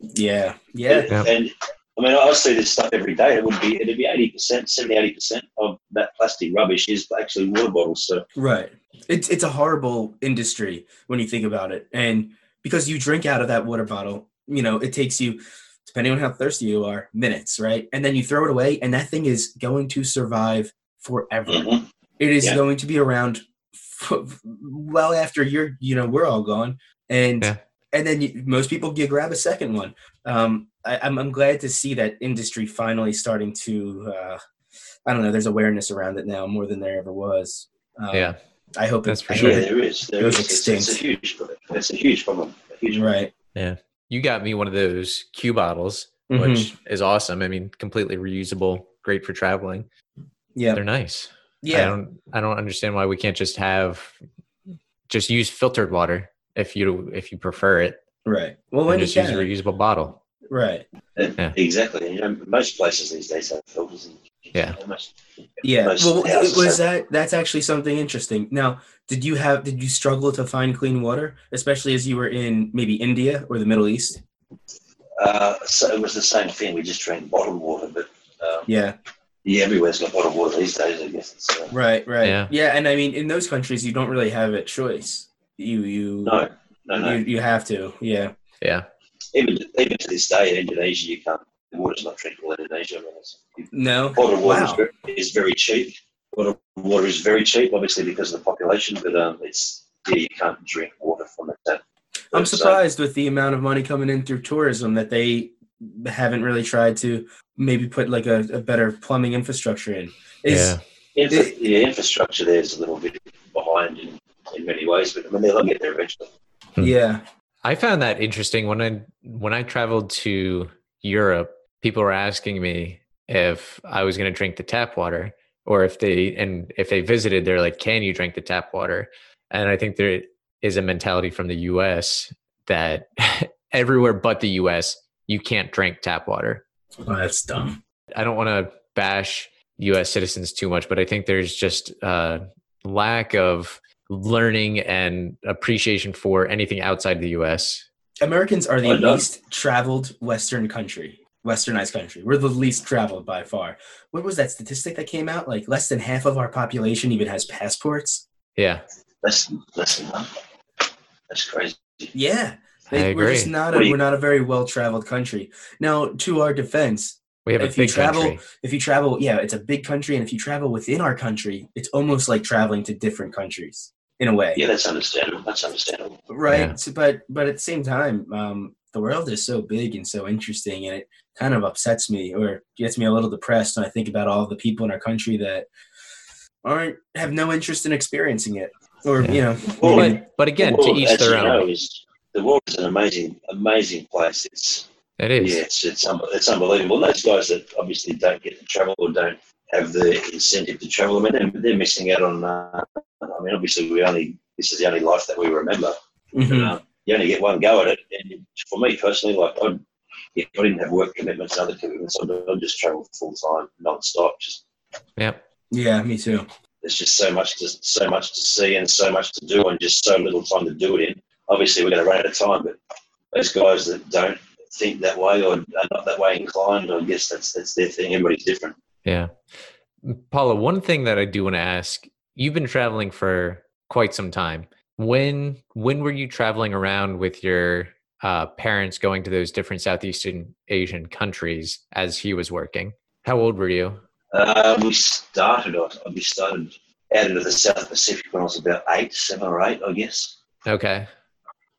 yeah yeah Yeah. And I mean, I see this stuff every day. It would be it'd be eighty percent, 70 80 percent of that plastic rubbish is actually water bottles. So Right. It's it's a horrible industry when you think about it. And because you drink out of that water bottle, you know, it takes you depending on how thirsty you are, minutes, right? And then you throw it away and that thing is going to survive forever. mhm. It is Yeah. going to be around f- well after you're, you know, we're all gone. And Yeah. and then you, most people get grab a second one. Um I, I'm I'm glad to see that industry finally starting to uh I don't know. There's awareness around it now more than there ever was. Um, yeah, I hope That's it, for sure. hope Yeah, it- there is. There goes is. It's, it's a huge. problem. It's a huge problem. A huge problem. right. Yeah, you got me one of those Q bottles, Mhm. which is awesome. I mean, completely reusable, great for traveling. Yeah. They're nice. Yeah, I Yeah. don't I don't understand why we can't just have just use filtered water if you if you prefer it. Right. Well, And when you just use a reusable bottle. Right. Yeah. Exactly. You know, most places these days have filters. And, Yeah. Most, Yeah. most Well, was that. That's actually something interesting. Now, did you have? Did you struggle to find clean water, especially as you were in maybe India or the Middle East? Uh, so it was the same thing. We just drank bottled water, but um, Yeah. yeah, everywhere's got bottled water these days. I guess. It's, uh, Right. Right. Yeah. Yeah. And I mean, in those countries, you don't really have a choice. You. You. no, no, no. You, you have to. Yeah. Yeah. Even even to this day in Indonesia, you can't. The water's not drinkable in Indonesia. I mean, it's, No. bottled water is, Wow. very, is very cheap. Bottled water is very cheap, obviously because of the population, but um, it's yeah, you can't drink water from the tap. I'm So- surprised with the amount of money coming in through tourism that they haven't really tried to maybe put like a, a better plumbing infrastructure in. Is, yeah. Infra- yeah, infrastructure there is a little bit behind in, in many ways, but I mean they'll get there eventually. yeah. I found that interesting when I when I traveled to Europe. People were asking me if I was going to drink the tap water, or if they and if they visited, they're like, "Can you drink the tap water?" And I think there is a mentality from the U.S. that everywhere but the U.S. you can't drink tap water. Oh, that's dumb. I don't want to bash U.S. citizens too much, but I think there's just a lack of learning and appreciation for anything outside the U.S. Americans are the Oh, least traveled Western country, Westernized country. We're the least traveled by far. What was that statistic that came out? Like less than half of our population even has passports. Yeah, Less, less than that. That's crazy. Yeah. I They- We're just agree. not a, you- we're not a very well traveled country. Now, to our defense, we have a If you travel- country. if you travel, yeah, it's a big country, and if you travel within our country, it's almost like traveling to different countries in a way, Yeah, that's understandable. That's understandable. right? Yeah. So, but but at the same time, um, the world is so big and so interesting, and it kind of upsets me or gets me a little depressed when I think about all the people in our country that aren't have no interest in experiencing it, or Yeah. you know, Well, maybe- But but again, The to world, each their own. know, is, the world is an amazing, amazing place. It's It is. yeah, it's it's, un- it's unbelievable. And those guys that obviously don't get to travel or don't have the incentive to travel, I mean, they're, they're missing out on. Uh, I mean, obviously, we only this is the only life that we remember. Mhm. But, uh, you only get one go at it. And for me personally, like I'd, if I didn't have work commitments and other commitments, I'd, I'd just travel full time, non-stop. Just Yep. yeah, me too. there's just so much to so much to see and so much to do and just so little time to do it in. Obviously, we're going to run out of time, but those guys that don't think that way or are not that way inclined, I guess that's that's their thing. Everybody's different. Yeah. Paulo, one thing that I do want to ask, you've been traveling for quite some time. When when were you traveling around with your uh, parents going to those different Southeastern Asian countries as he was working? How old were you? Uh, we started, I- we started out into the South Pacific when I was about eight, seven or eight, I guess. Okay.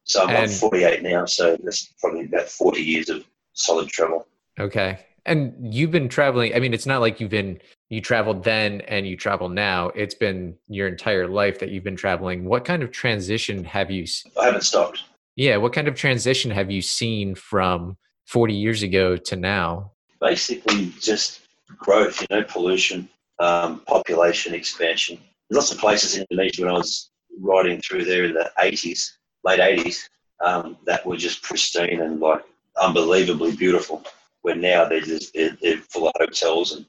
So I'm And- 48 now, so that's probably about 40 years of solid travel. Okay. And you've been traveling. I mean, it's not like you've been, you traveled then and you travel now. It's been your entire life that you've been traveling. What kind of transition have you, I haven't stopped. yeah, what kind of transition have you seen from 40 years ago to now? basically just growth, you know, pollution, um, population expansion. Lots of places in Indonesia when I was riding through there in the 80s, late 80s, um, that were just pristine and like unbelievably beautiful. Where now they're just they're, they're full of hotels and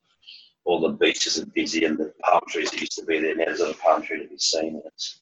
all the beaches are busy and the palm trees that used to be there now there's not a palm tree to be seen. It's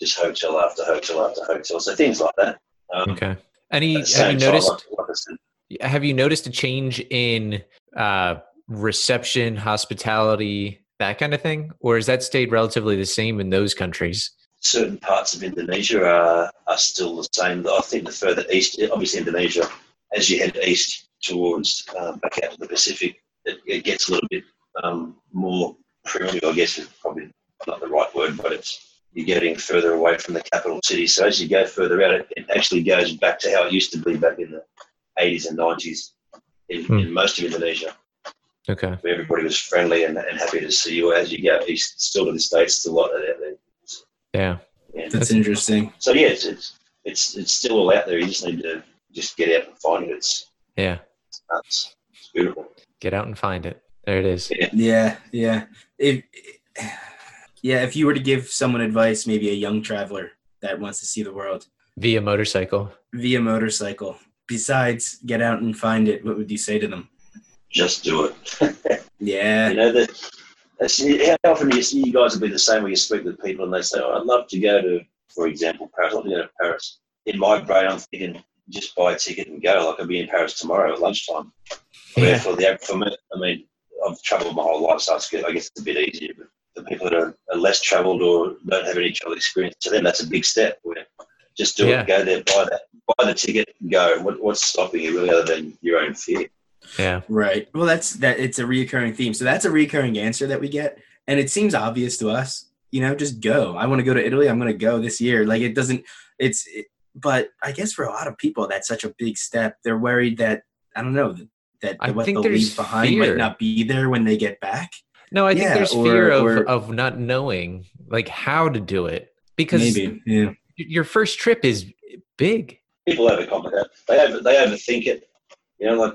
just hotel after hotel after hotel. So things like that. Um, Okay. Any, have you time, noticed? like- like said, have you noticed a change in uh, reception, hospitality, that kind of thing, or has that stayed relatively the same in those countries? certain parts of Indonesia are, are still the same. I think the further east, obviously Indonesia, as you head east towards um, back out to the Pacific, it, it gets a little bit um, more primitive. I guess is probably not the right word, but it's you're getting further away from the capital city. So as you go further out, it, it actually goes back to how it used to be back in the 80s and 90s in, Hmm. in most of Indonesia. Okay. where everybody was friendly and, and happy to see you as you go east. Still to this day, it's still a lot of that out there. Yeah. Yeah. That's interesting. So yeah, it's, it's it's it's still all out there. You just need to just get out and find it. It's Yeah. Nuts. It's beautiful. Get out and find it. There it is. Yeah, yeah. If yeah, if you were to give someone advice, maybe a young traveler that wants to see the world Via motorcycle. via motorcycle, besides get out and find it, what would you say to them? Just do it. Yeah, You know that. That's, how often do you see you guys will be the same when you speak with people and they say, oh, "I'd love to go to, for example, Paris. I'd love to go to Paris." In my brain, I'm thinking, just buy a ticket and go. Like I'll be in Paris tomorrow at lunchtime. Where Yeah. for the for me, I mean, I've travelled my whole life, so it's good. I guess it's a bit easier. But the people that are, are less travelled or don't have any travel experience, to them that's a big step. Where just do Yeah. it, go there, buy that, buy the ticket, and go. What, what's stopping you really, other than your own fear? Yeah. right. Well, that's that. It's a reoccurring theme. So that's a recurring answer that we get, and it seems obvious to us. You know, just go. I want to go to Italy. I'm going to go this year. Like it doesn't. It's. It, but I guess for a lot of people, that's such a big step. They're worried that I don't know that I what think they'll leave behind fear. might not be there when they get back. No, I think there's or- fear of, or- of not knowing like how to do it because Maybe. Yeah. your first trip is big. people overcomplicate. They over, they overthink it. You know, like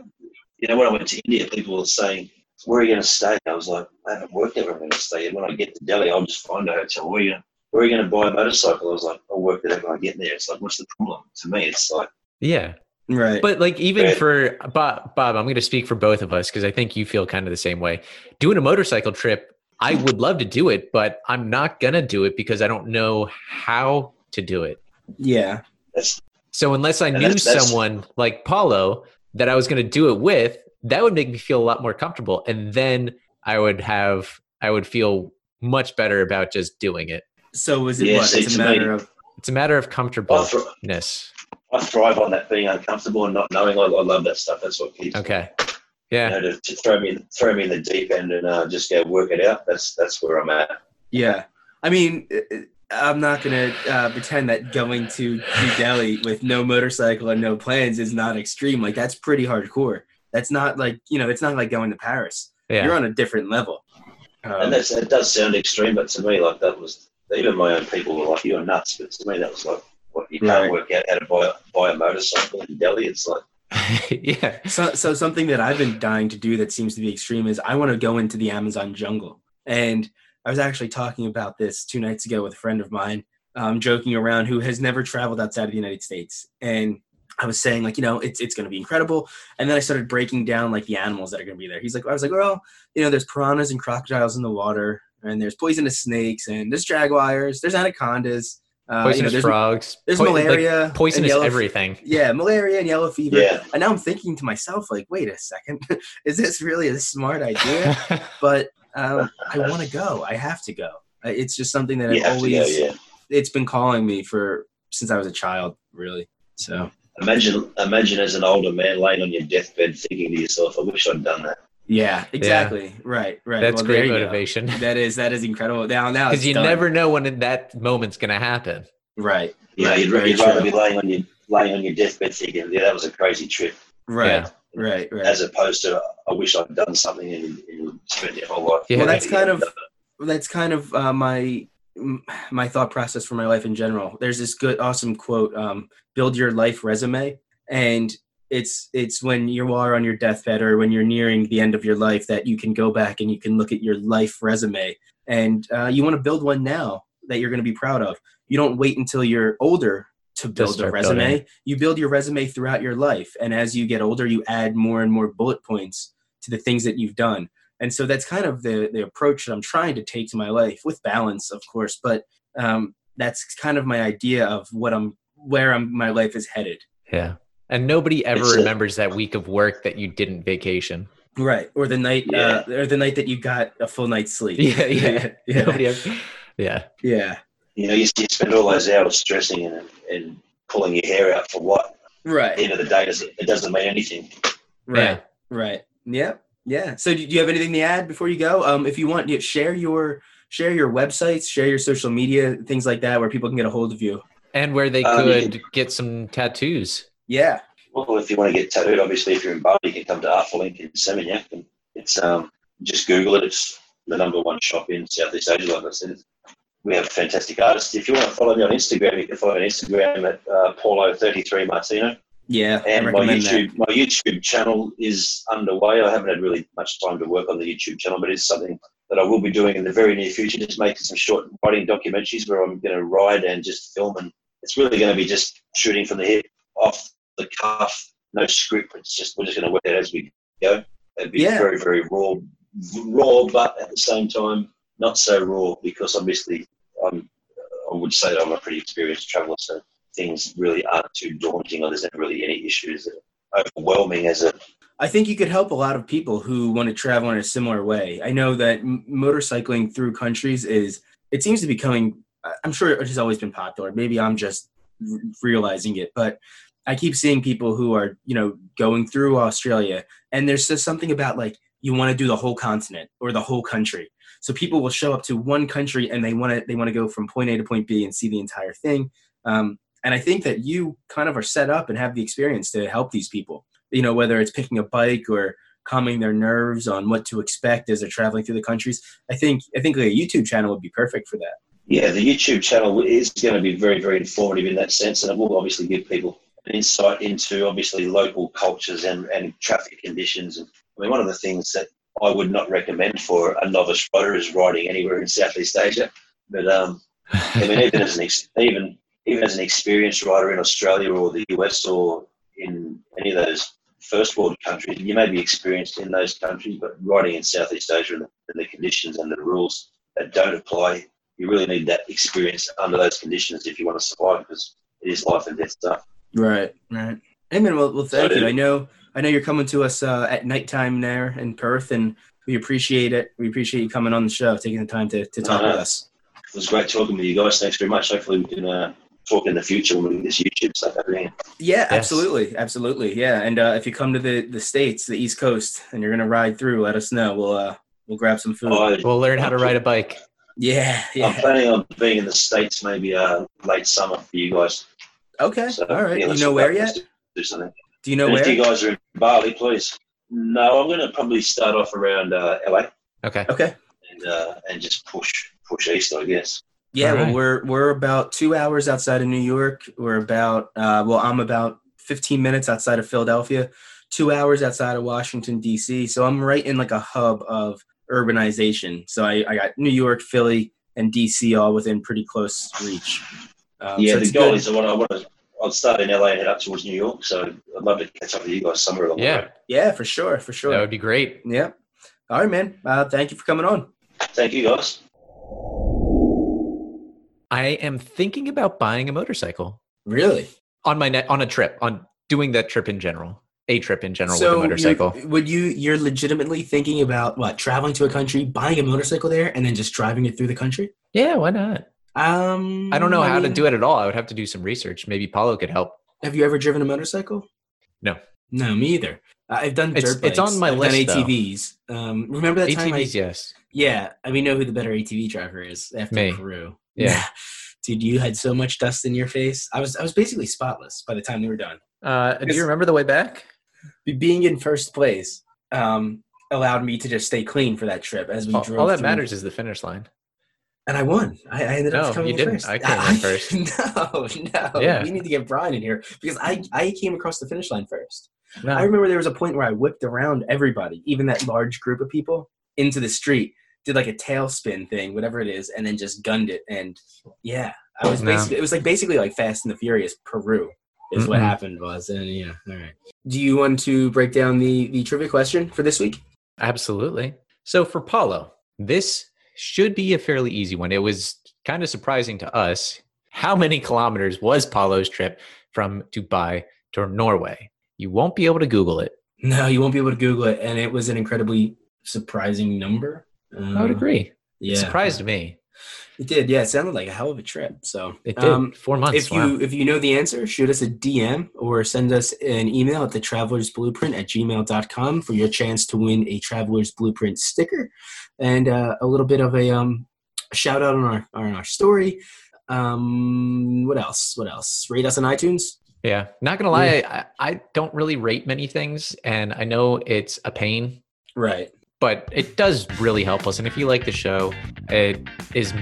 you know, when I went to India, people were saying, "Where are you going to stay?" I was like, "I haven't worked out where I'm going to stay. And when I get to Delhi, I'll just find a hotel. Where are you? Gonna, where are you going to buy a motorcycle?" I was like, "I'll work it out when I get there." It's like, what's the problem? To me, it's like, Yeah. Right. But like even Right. for Bob, Bob, I'm going to speak for both of us because I think you feel kind of the same way. Doing a motorcycle trip, I would love to do it, but I'm not going to do it because I don't know how to do it. yeah. that's So unless I And knew that's- that's- someone like Paulo that I was going to do it with, that would make me feel a lot more comfortable, and then I would have I would feel much better about just doing it. So was it Yeah, what? see, It's a to me- matter of It's a matter of I, comfortableness. thr- I thrive on that being uncomfortable and not knowing. I, I love that stuff. That's what keeps. Okay. You Yeah. know, to, to throw me throw me in the deep end and uh, just go work it out. That's that's where I'm at. yeah. I mean, uh, I'm not gonna uh, pretend that going to New Delhi with no motorcycle and no plans is not extreme. Like that's pretty hardcore. That's not like you know, it's not like going to Paris. Yeah. You're on a different level. Um, and that's it does sound extreme, but to me, like that was even my own people were like, "You're nuts," but to me, that was like, "What you can't Right. work out how to buy a, buy a motorcycle in Delhi." It's like, yeah. So, so something that I've been dying to do that seems to be extreme is I want to go into the Amazon jungle. And I was actually talking about this two nights ago with a friend of mine, um, joking around who has never traveled outside of the United States. And I was saying like, you know, it's it's going to be incredible. And then I started breaking down like the animals that are going to be there. He's like, I was like, well, you know, there's piranhas and crocodiles in the water, and there's poisonous snakes, and there's jaguars, there's anacondas. Uh, you know, Poisonous there's, frogs. there's poi- like, malaria, and poisonous yellow- everything. Yeah, malaria and yellow fever. yeah, And now I'm thinking to myself, like, wait a second, is this really a smart idea? But um, I want to go. I have to go. It's just something that you I've have to go. always. Yeah, It's been calling me for since I was a child, really. So imagine imagine as an older man laying on your deathbed, thinking to yourself, "I wish I'd done that." Yeah, exactly. Right, right. That's Well, great you go. motivation. That is that is incredible. Now, now Because you done. never know when that moment's going to happen. Right, Yeah, Right, you'd, very you'd rather be laying on your laying on your deathbed, thinking, "Yeah, that was a crazy trip," right, Yeah. right, right. as opposed to, "I wish I'd done something," and, and spent your whole life. Yeah. Well, that's kind of- that's kind of uh, my my thought process for my life in general. There's this good, awesome quote: um, "Build your life resume," and it's it's when you are on your deathbed or when you're nearing the end of your life that you can go back and you can look at your life resume, and uh, you want to build one now that you're going to be proud of. You don't wait until you're older to build a resume. building. You build your resume throughout your life, and as you get older, you add more and more bullet points to the things that you've done and so that's kind of the the approach that i'm trying to take to my life with balance of course but um, that's kind of my idea of what i'm where i'm my life is headed Yeah. And nobody ever It's a- remembers that week of work that you didn't vacation. right or the night uh, or the night that you got a full night's sleep Yeah, yeah. yeah yeah. yeah You know, you, you spend all those hours stressing and, and pulling your hair out for what? At the right end of the day, it doesn't, it doesn't mean anything. right Yeah. right yeah yeah so do do you have anything to add before you go um if you want you share your share your websites share your social media things like that where people can get a hold of you And where they Um, you could get some tattoos. Yeah Well, if you want to get tattooed, obviously, if you're in Bali, you can come to Artful Ink in Seminyak and It's um, just Google it. It's the number one shop in Southeast Asia. Like I said, we have fantastic artists. If you want to follow me on Instagram, you can follow me on Instagram at uh, Paulo33 Martino. Yeah, And my that. YouTube, my YouTube channel is underway. I haven't had really much time to work on the YouTube channel, but it's something that I will be doing in the very near future. Just making some short writing documentaries where I'm going to ride and just film, and it's really going to be just shooting from the hip, off the cuff, no script. It's just we're just going to work it as we go. It'd be Yeah. very, very raw, raw, but at the same time not so raw because obviously I'm. I would say that I'm a pretty experienced traveller, so things really aren't too daunting, or there's not really any issues that are overwhelming as a I think you could help a lot of people who want to travel in a similar way. I know that m- motorcycling through countries is, it seems to be coming, I'm sure it has always been popular. Maybe I'm just r- realizing it, but I keep seeing people who are, you know, going through Australia and there's just something about like, you want to do the whole continent or the whole country. So people will show up to one country and they want to, they want to go from point A to point B and see the entire thing. Um, and I think that you kind of are set up and have the experience to help these people you know whether it's picking a bike or calming their nerves on what to expect as they're traveling through the countries i think i think like a youtube channel would be perfect for that Yeah, the YouTube channel is going to be very, very informative in that sense, and it will obviously give people insight into obviously local cultures and, and traffic conditions. And I mean, one of the things that I would not recommend for a novice rider is riding anywhere in Southeast Asia. But um, I mean, even as an ex- even even as an experienced rider in Australia or the US or in any of those first world countries, you may be experienced in those countries, but riding in Southeast Asia and the, and the conditions and the rules that don't apply you really need that experience under those conditions if you want to survive because it is life and death stuff. Right right amen well, well thank So- you i know i know you're coming to us uh, at nighttime there in perth and we appreciate it we appreciate you coming on the show taking the time to, to talk Uh-huh. with us It was great talking with you guys. Thanks very much. Hopefully, we can uh, talk in the future when we get this YouTube stuff happening. yeah Yes. absolutely absolutely yeah and uh, if you come to the the states the east coast and you're gonna ride through let us know we'll uh we'll grab some food I, We'll learn how to ride a bike. yeah yeah. I'm planning on being in the States maybe uh, late summer for you guys. Okay So, all right yeah, you know where yet Do something. do you know And if you guys are in Bali, please. No, I'm going to probably start off around uh, LA Okay. okay and uh, and just push push east, I guess. Yeah, All well, we're we're about two hours outside of New York. We're about uh, well, I'm about 15 minutes outside of Philadelphia, two hours outside of Washington D.C. So I'm right in like a hub of urbanization. So I, I got New York, Philly, and D.C. all within pretty close reach. Um, yeah, so the goal good. is I want, I want to. I'll start in LA and head up towards New York. So I'd love to catch up with you guys somewhere along the Yeah, way. yeah, for sure, for sure. that would be great. Yeah. All right, man. Uh, thank you for coming on. Thank you, guys. I am thinking about buying a motorcycle Really? on my net on a trip, on doing that trip in general, a trip in general so with a motorcycle. Would you? You're legitimately thinking about what? Traveling to a country, buying a motorcycle there, and then just driving it through the country? yeah, why not? Um, I don't know how to mean, do it at all. I would have to do some research. Maybe Paulo could help. Have you ever driven a motorcycle? No. No, me either. I've done It's- dirt bikes. it's on my I've list, Done. ATVs. Um, remember that time? ATVs, yes. yeah, I mean, know who the better ATV driver is after Me. Peru. Yeah. dude, you had so much dust in your face. I was, I was basically spotless by the time we were done. Uh, do you remember the way back? Being in first place um, allowed me to just stay clean for that trip as we All, drove. all that through- matters is the finish line. And I won. I, I ended No, up coming you didn't. first. I came in first. No, no. Yeah. We need to get Brian in here because I, I came across the finish line first. No. I remember there was a point where I whipped around everybody, even that large group of people, into the street, did like a tailspin thing, whatever it is, and then just gunned it. And yeah, I was No. basically, it was like basically like Fast and the Furious Peru is what Mm-mm. happened was. And yeah, all right. Do you want to break down the, the trivia question for this week? Absolutely. So for Paulo, this should be a fairly easy one. It was kind of surprising to us. How many kilometers was Paulo's trip from Dubai to Norway? You won't be able to Google it. No, you won't be able to Google it. And it was an incredibly surprising number. I would Uh, agree. Yeah. It surprised me. It did. Yeah. It sounded like a hell of a trip. So It did. um, Four months. if you if you know the answer shoot us a dm or send us an email at the travelers blueprint at gmail.com for your chance to win a travelers blueprint sticker and uh, a little bit of a um shout out on our on our story um what else what else rate us on itunes Yeah, not gonna lie, I, I don't really rate many things, and I know it's a pain. right but it does really help us. And if you like the show, it is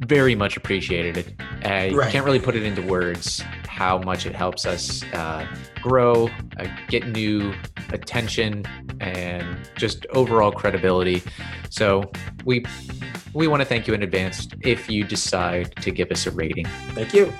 very much appreciated. I Right. can't really put it into words how much it helps us uh, grow, uh, get new attention, and just overall credibility. So we we want to thank you in advance if you decide to give us a rating. Thank you.